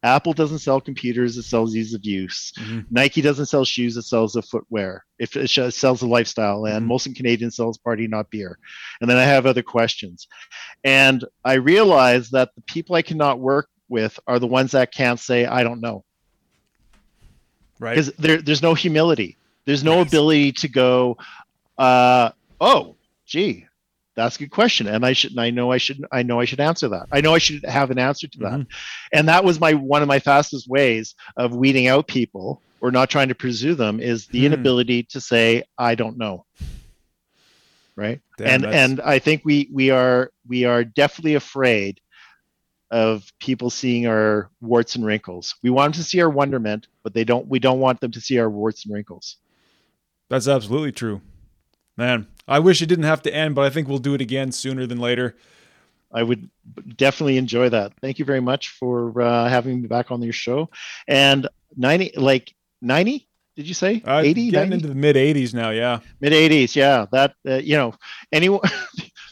apple doesn't sell computers it sells ease of use hmm Nike doesn't sell shoes; it sells the footwear. If it sells a lifestyle, and Mhm. Molson Canadian sells party, not beer. And then I have other questions, and I realize that the people I cannot work with are the ones that can't say I don't know Right. because there, there's no humility. There's no Right. ability to go, uh, oh, gee, that's a good question, and I should. and I know I should. I know I should answer that. I know I should have an answer to that. Mhm. And that was my one of my fastest ways of weeding out people or not trying to pursue them is the Hmm. inability to say I don't know. Right. Damn, and that's- and I think we we are we are definitely afraid of people seeing our warts and wrinkles. We want them to see our wonderment, but they don't we don't want them to see our warts and wrinkles. That's absolutely true. Man, I wish it didn't have to end, but I think we'll do it again sooner than later. I would definitely enjoy that. Thank you very much for uh, having me back on your show. And 90 like 90 did you say Uh, 80 getting 90? into the mid 80s now, yeah. mid 80s yeah that uh, you know anyone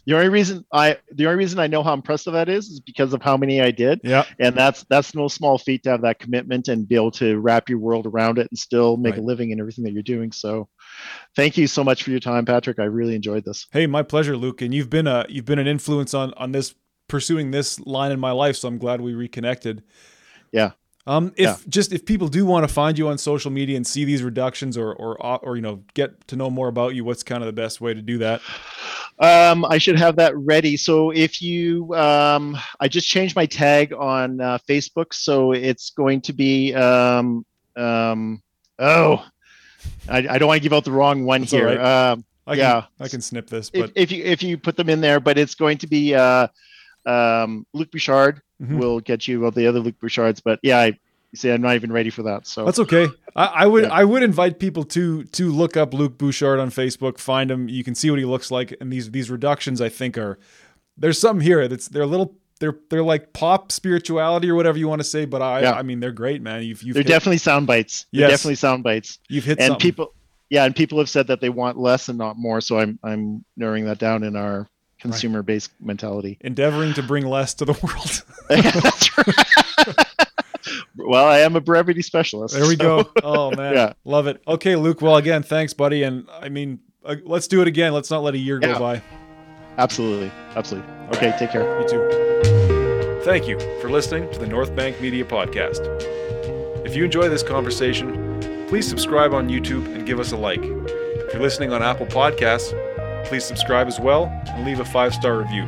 the only reason i the only reason i know how impressive that is is because of how many i did Yeah. and that's that's no small feat to have that commitment and be able to wrap your world around it and still make Right. a living in everything that you're doing so thank you so much for your time patrick i really enjoyed this Hey, my pleasure, Luc. And you've been a you've been an influence on on this pursuing this line in my life, so I'm glad we reconnected. Yeah. Um, if Yeah. just if people do want to find you on social media and see these reductions or or or you know get to know more about you, what's kind of the best way to do that? Um, I should have that ready. So if you, um, I just changed my tag on uh, Facebook, so it's going to be, um, um, oh, I, I don't want to give out the wrong one That's here. Um, I Yeah. can, I can snip this, if, but if you if you put them in there, but it's going to be uh, um, Luc Bouchard Mhm. will get you all the other Luc Bouchards. But yeah, I see, I'm not even ready for that. So That's okay. I, I would Yeah. I would invite people to to look up Luc Bouchard on Facebook, find him. You can see what he looks like, and these these reductions I think are there's something here that's they're a little they're they're like pop spirituality or whatever you want to say, but I Yeah. I mean they're great, man. You've you've they're hit, definitely sound bites. They're definitely sound bites. you've hit and something. people yeah and people have said that they want less and not more so i'm i'm narrowing that down in our consumer based mentality endeavoring to bring less to the world. That's right. well i am a brevity specialist there we so- go. Oh man, Yeah. love it. Okay, Luc. Well, again, thanks, buddy. And I mean, uh, let's do it again. Let's not let a year go by. absolutely absolutely okay take care You too. Thank you for listening to the North Bank Media Podcast. If you enjoy this conversation, please subscribe on YouTube and give us a like. If you're listening on Apple Podcasts, please subscribe as well and leave a five star review.